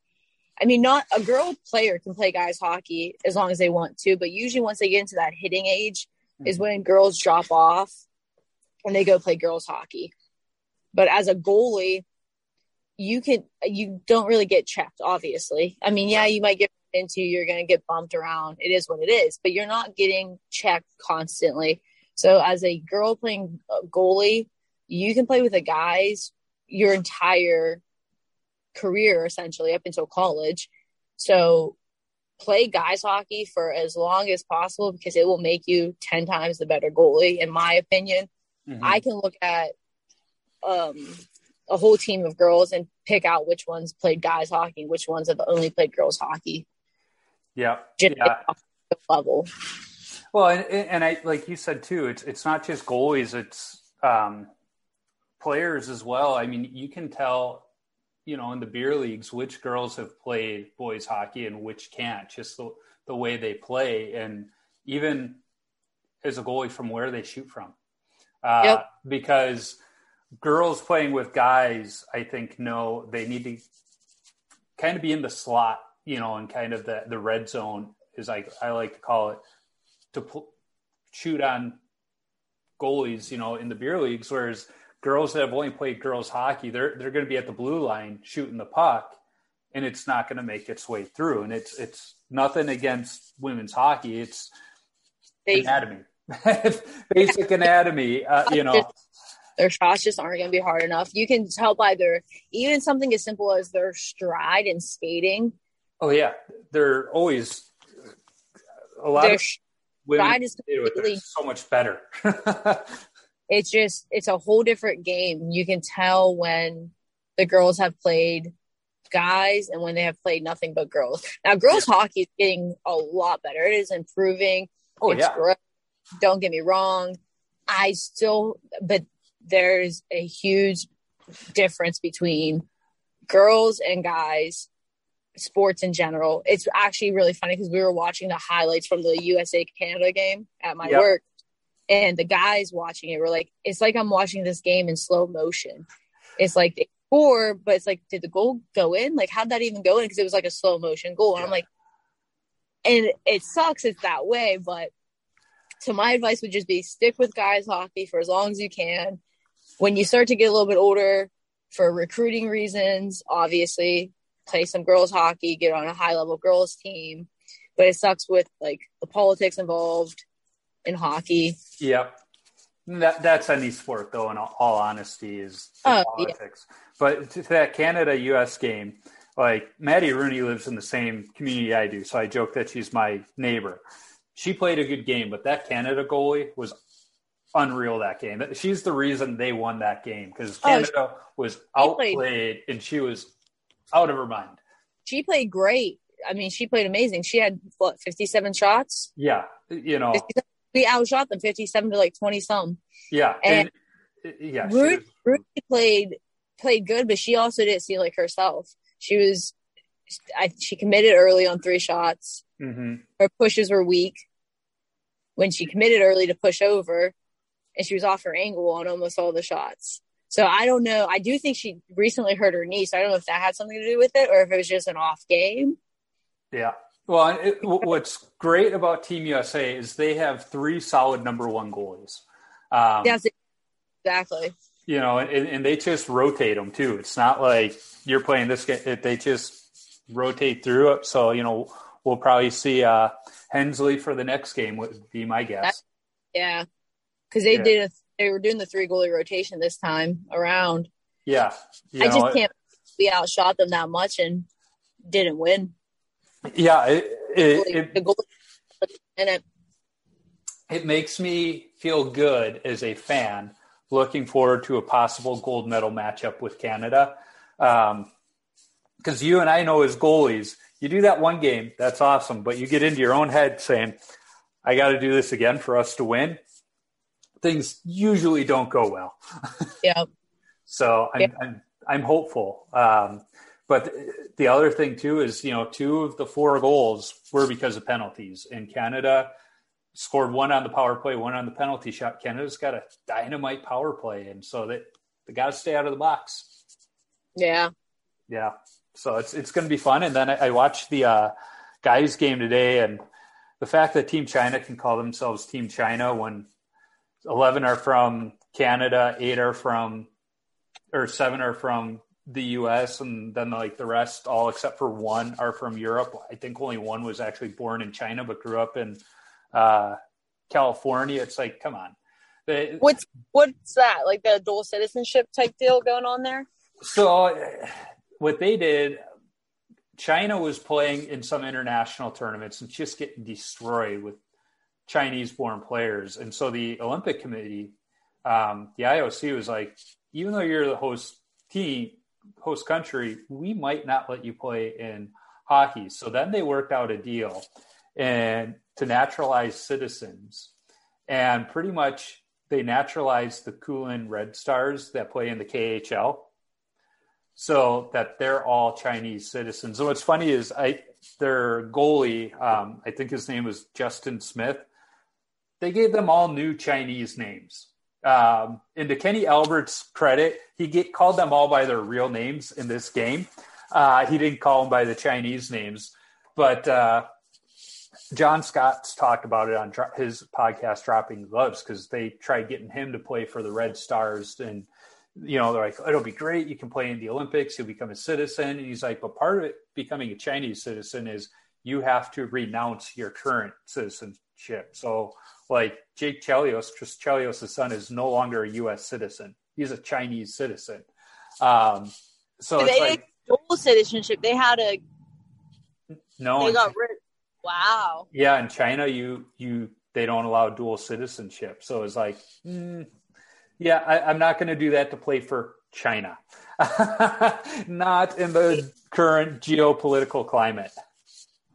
Speaker 3: I mean, not a girl player can play guys hockey as long as they want to, but usually once they get into that hitting age mm-hmm. is when girls drop off and they go play girls hockey. But as a goalie, you can you don't really get checked obviously i mean yeah you might get into, you're going to get bumped around. It is what it is, but you're not getting checked constantly. So as a girl playing goalie, you can play with the guys your entire career essentially up until college. So play guys hockey for as long as possible because it will make you 10 times the better goalie in my opinion. Mm-hmm. I can look at um, a whole team of girls and pick out which ones played guys hockey, which ones have only played girls hockey.
Speaker 2: Yeah. yeah.
Speaker 3: Level.
Speaker 2: Well, and, and I like you said too. It's it's not just goalies. It's um, players as well. I mean, you can tell, you know, in the beer leagues which girls have played boys hockey and which can't. Just the the way they play, and even as a goalie from where they shoot from. Uh, yep. Because girls playing with guys, I think, know they need to kind of be in the slot you know, and kind of the the red zone is like I like to call it to pl- shoot on goalies, you know, in the beer leagues. Whereas girls that have only played girls hockey, they're they're going to be at the blue line shooting the puck, and it's not going to make its way through. And it's it's nothing against women's hockey. It's Basic. anatomy, basic anatomy. Uh, you know,
Speaker 3: their shots just aren't going to be hard enough. You can tell by their even something as simple as their stride and skating
Speaker 2: Oh yeah, they're always a lot Their of women is completely, so much better.
Speaker 3: it's just it's a whole different game. You can tell when the girls have played guys and when they have played nothing but girls. Now, girls yeah. hockey is getting a lot better. It is improving.
Speaker 2: Oh it's yeah. Great.
Speaker 3: Don't get me wrong. I still, but there's a huge difference between girls and guys sports in general. It's actually really funny because we were watching the highlights from the USA Canada game at my yep. work, and the guys watching it were like, "It's like I'm watching this game in slow motion." It's like they score, but it's like, did the goal go in? Like, how'd that even go in? Because it was like a slow motion goal, and I'm like, and it sucks it's that way, but. So my advice would just be stick with guys hockey for as long as you can. When you start to get a little bit older, for recruiting reasons, obviously, play some girls hockey, get on a high level girls team. But it sucks with like the politics involved in hockey.
Speaker 2: Yep. That that's any sport though, in all honesty, is oh, politics. Yeah. But to that Canada US game, like Maddie Rooney lives in the same community I do, so I joke that she's my neighbor. She played a good game, but that Canada goalie was unreal that game. She's the reason they won that game because oh, Canada oh, was outplayed and she was out of her mind.
Speaker 3: She played great. I mean, she played amazing. She had what fifty seven shots.
Speaker 2: Yeah, you know,
Speaker 3: we outshot them fifty seven to like twenty some.
Speaker 2: Yeah, and, and yeah,
Speaker 3: Ruth, Ruth played played good, but she also didn't see like herself. She was, I, she committed early on three shots.
Speaker 2: Mm-hmm.
Speaker 3: Her pushes were weak. When she committed early to push over, and she was off her angle on almost all the shots. So I don't know. I do think she recently hurt her knee. So I don't know if that had something to do with it or if it was just an off game.
Speaker 2: Yeah. Well, it, what's great about Team USA is they have three solid number one goalies.
Speaker 3: Um, yes, exactly.
Speaker 2: You know, and, and, they just rotate them too. It's not like you're playing this game; they just rotate through it. So you know, we'll probably see uh, Hensley for the next game. Would be my guess. That,
Speaker 3: yeah, because they yeah. did a, they were doing the three goalie rotation this time around.
Speaker 2: Yeah,
Speaker 3: I know, just can't. We outshot them that much and didn't win.
Speaker 2: Yeah, it it, it, it, it makes me feel good as a fan looking forward to a possible gold medal matchup with Canada. Because um, you and I know as goalies, you do that one game, that's awesome, but you get into your own head saying, I got to do this again for us to win. Things usually don't go well.
Speaker 3: Yeah.
Speaker 2: so I'm, yeah. I'm, I'm hopeful. Um, but the other thing too is, you know, two of the four goals were because of penalties. In Canada, scored one on the power play, one on the penalty shot. Canada's got a dynamite power play, and so that they got to stay out of the box.
Speaker 3: Yeah,
Speaker 2: yeah. So it's it's going to be fun. And then I, I watched the uh, guys game today, and the fact that Team China can call themselves Team China when eleven are from Canada, eight are from, or seven are from the U.S. and then like the rest, all except for one, are from Europe. I think only one was actually born in China but grew up in uh, California. It's like, come on.
Speaker 3: what's what's that? Like the dual citizenship type deal going on there?
Speaker 2: So, what they did, China was playing in some international tournaments and just getting destroyed with Chinese-born players, and so the Olympic Committee, um, the IOC, was like, even though you're the host team, host country, we might not let you play in hockey. So then they worked out a deal and to naturalize citizens. And pretty much they naturalized the Kunlun Red Stars that play in the KHL so that they're all Chinese citizens. And what's funny is I their goalie, um, I think his name was Justin Smith. They gave them all new Chinese names. Um, and to Kenny Albert's credit, he get, called them all by their real names in this game. Uh, he didn't call them by the Chinese names, but uh, John Scott's talked about it on his podcast, Dropping Gloves, because they tried getting him to play for the Red Stars, and you know they're like, it'll be great. You can play in the Olympics. You'll become a citizen. And he's like, but part of it becoming a Chinese citizen is you have to renounce your current citizenship. So like Jake Chelios, Chris Chelios' son is no longer a U.S. citizen. He's a Chinese citizen. Um, so
Speaker 3: they
Speaker 2: like,
Speaker 3: dual citizenship. They had a
Speaker 2: no.
Speaker 3: They got rid. Wow.
Speaker 2: Yeah, in China, you you they don't allow dual citizenship. So it's like, mm, yeah, I, I'm not going to do that to play for China. not in the current geopolitical climate.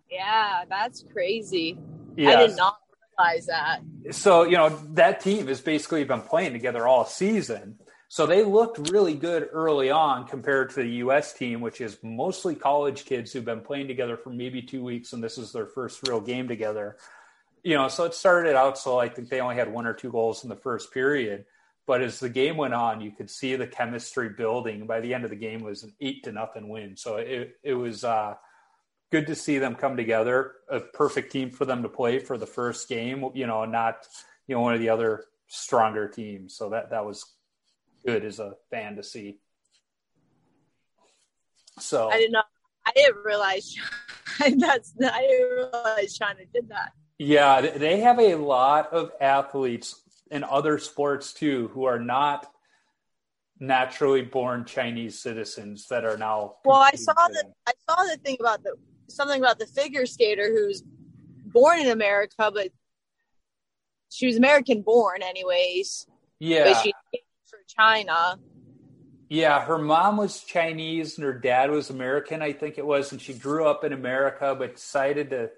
Speaker 3: Yeah, that's crazy. Yes. I did not realize that.
Speaker 2: So, you know, that team has basically been playing together all season. So they looked really good early on compared to the U.S. team, which is mostly college kids who've been playing together for maybe two weeks, and this is their first real game together. You know, so it started out so I think they only had one or two goals in the first period, but as the game went on, you could see the chemistry building. By the end of the game, was an eight to nothing win. So it it was uh, good to see them come together. A perfect team for them to play for the first game. You know, not you know one of the other stronger teams. So that that was good as a fan to see. So
Speaker 3: I did not. I didn't realize that's. I didn't realize China did that.
Speaker 2: Yeah, they have a lot of athletes in other sports too who are not naturally born Chinese citizens that are now.
Speaker 3: Well, I saw the I saw the thing about the something about the figure skater who's born in America, but she was American born, anyways.
Speaker 2: Yeah,
Speaker 3: but she for China.
Speaker 2: Yeah, her mom was Chinese and her dad was American, I think it was, and she grew up in America, but decided to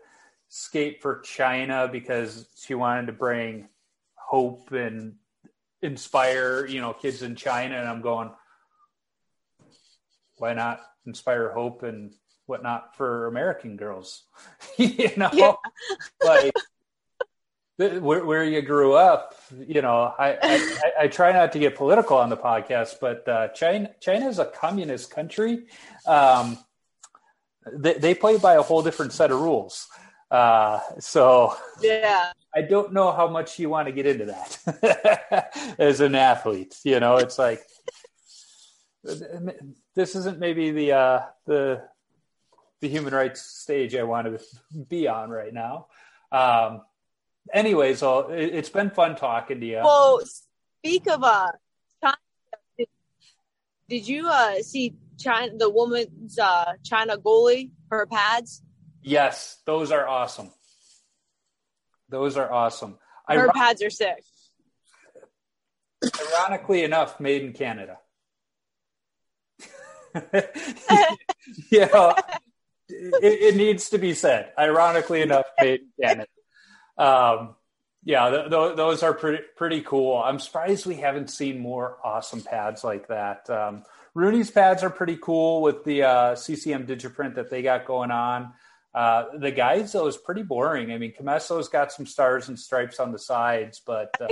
Speaker 2: skate for China because she wanted to bring hope and inspire, you know, kids in China. And I'm going, why not inspire hope and whatnot for American girls? you know, yeah. like where, where, you grew up, you know, I, I, I, try not to get political on the podcast, but uh, China China is a communist country. Um, they, they play by a whole different set of rules. Uh, so
Speaker 3: Yeah.
Speaker 2: I don't know how much you want to get into that as an athlete. You know, it's like this isn't maybe the uh, the the human rights stage I want to be on right now. Um, anyways, so it, it's been fun talking to you.
Speaker 3: Well, speak of uh, China. Did, did you uh see China the woman's uh China goalie her pads?
Speaker 2: Yes, those are awesome. Those are awesome.
Speaker 3: Her
Speaker 2: Iron-
Speaker 3: pads are sick.
Speaker 2: ironically enough, made in Canada. know, it, it needs to be said. Ironically enough, made in Um, yeah, th- th- those are pretty pretty cool. I'm surprised we haven't seen more awesome pads like that. Um, Rooney's pads are pretty cool with the uh, CCM Digiprint that they got going on. Uh, the guys though is pretty boring. I mean, Commesso's got some stars and stripes on the sides, but uh,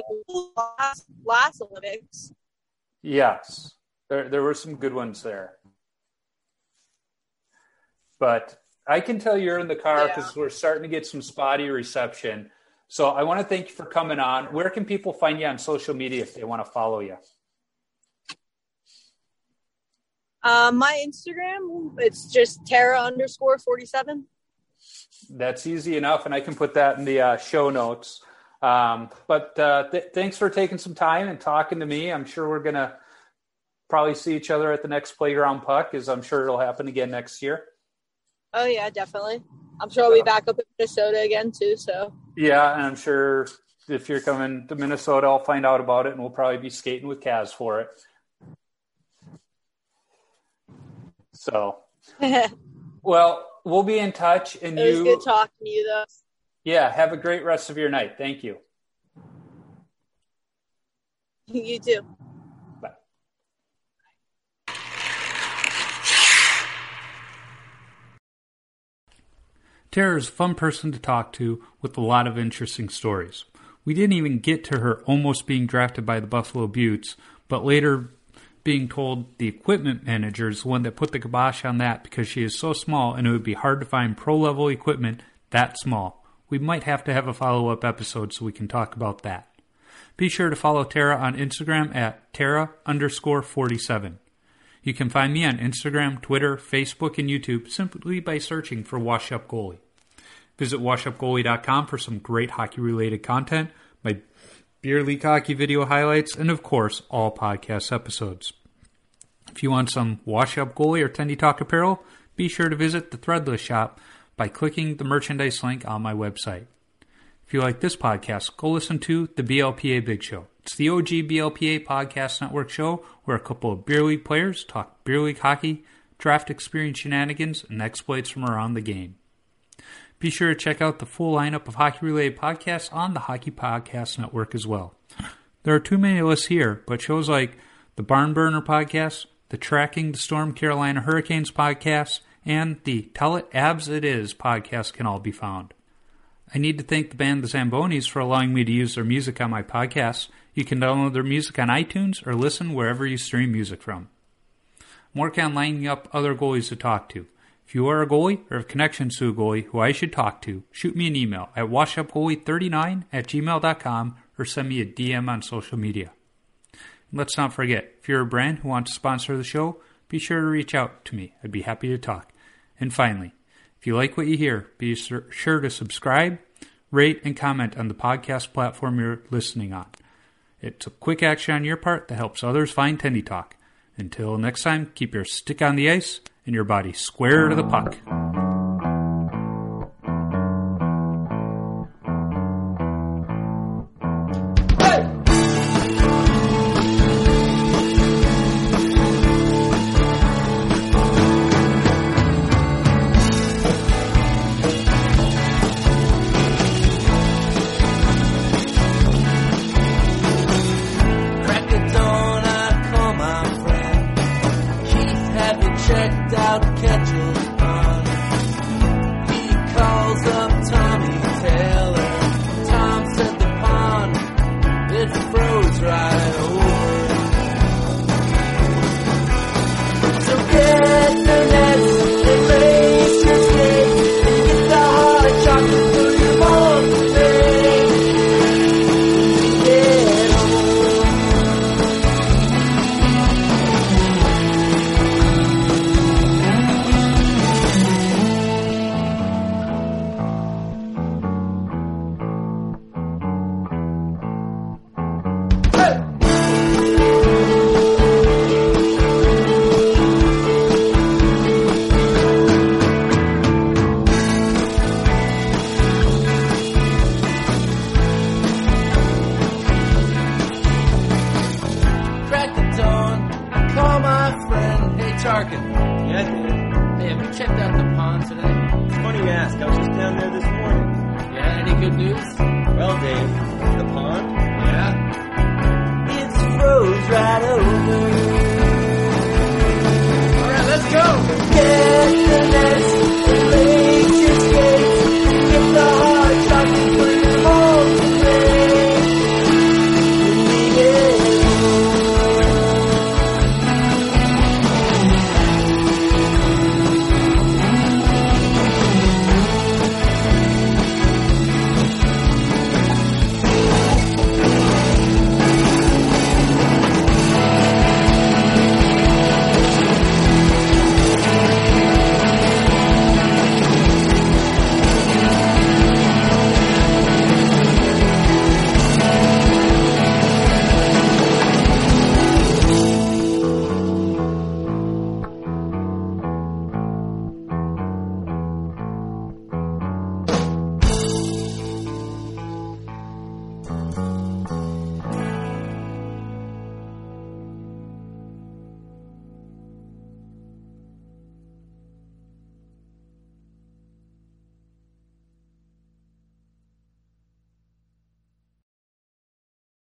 Speaker 3: Last, last Olympics.
Speaker 2: Yes, there there were some good ones there. But I can tell you're in the car because we're starting to get some spotty reception. So I want to thank you for coming on. Where can people find you on social media if they want to follow you?
Speaker 3: Uh, my Instagram, it's just Tara underscore forty seven.
Speaker 2: That's easy enough, and I can put that in the uh, show notes. Um, but uh, th- thanks for taking some time and talking to me. I'm sure we're gonna probably see each other at the next playground puck, as I'm sure it'll happen again next year.
Speaker 3: Oh yeah, definitely. I'm sure I'll be back up in Minnesota again too. So
Speaker 2: Yeah, and I'm sure if you're coming to Minnesota, I'll find out about it, and we'll probably be skating with Kaz for it. So, well, we'll be in touch, and
Speaker 3: was
Speaker 2: you,
Speaker 3: good talking to you though.
Speaker 2: yeah, have a great rest of your night. Thank you.
Speaker 3: You too.
Speaker 2: Tara is a fun person to talk to with a lot of interesting stories. We didn't even get to her almost being drafted by the Buffalo Beauts, but later being told the equipment manager is the one that put the kibosh on that because she is so small and it would be hard to find pro level equipment that small. We might have to have a follow up episode so we can talk about that. Be sure to follow Tara on Instagram at Tara underscore 47. You can find me on Instagram, Twitter, Facebook, and YouTube simply by searching for Wash Up Goalie. Visit washupgoalie.com for some great hockey related content, my beer league hockey video highlights, and of course, all podcast episodes. If you want some Wash Up Goalie or Tendy Talk apparel, be sure to visit the Threadless shop by clicking the merchandise link on my website. If you like this podcast, go listen to the BLPA Big Show. It's the OG BLPA Podcast Network show where a couple of beer league players talk beer league hockey, draft experience shenanigans, and exploits from around the game. Be sure to check out the full lineup of hockey related podcasts on the Hockey Podcast Network as well. There are too many lists here, but shows like the Barn Burner podcast, the Tracking the Storm Carolina Hurricanes podcast, and the Tell It Abs It Is podcast can all be found. I need to thank the band The Zambonis for allowing me to use their music on my podcast. You can download their music on iTunes or listen wherever you stream music from. Working on lining up other goalies to talk to. If you are a goalie or have connections to a goalie who I should talk to, shoot me an email at washupgoalie39 at gmail.com or send me a DM on social media. And let's not forget, if you're a brand who wants to sponsor the show, be sure to reach out to me. I'd be happy to talk. And finally, if you like what you hear, be sur- sure to subscribe, rate, and comment on the podcast platform you're listening on. It's a quick action on your part that helps others find Tendy Talk. Until next time, keep your stick on the ice and your body square to the puck.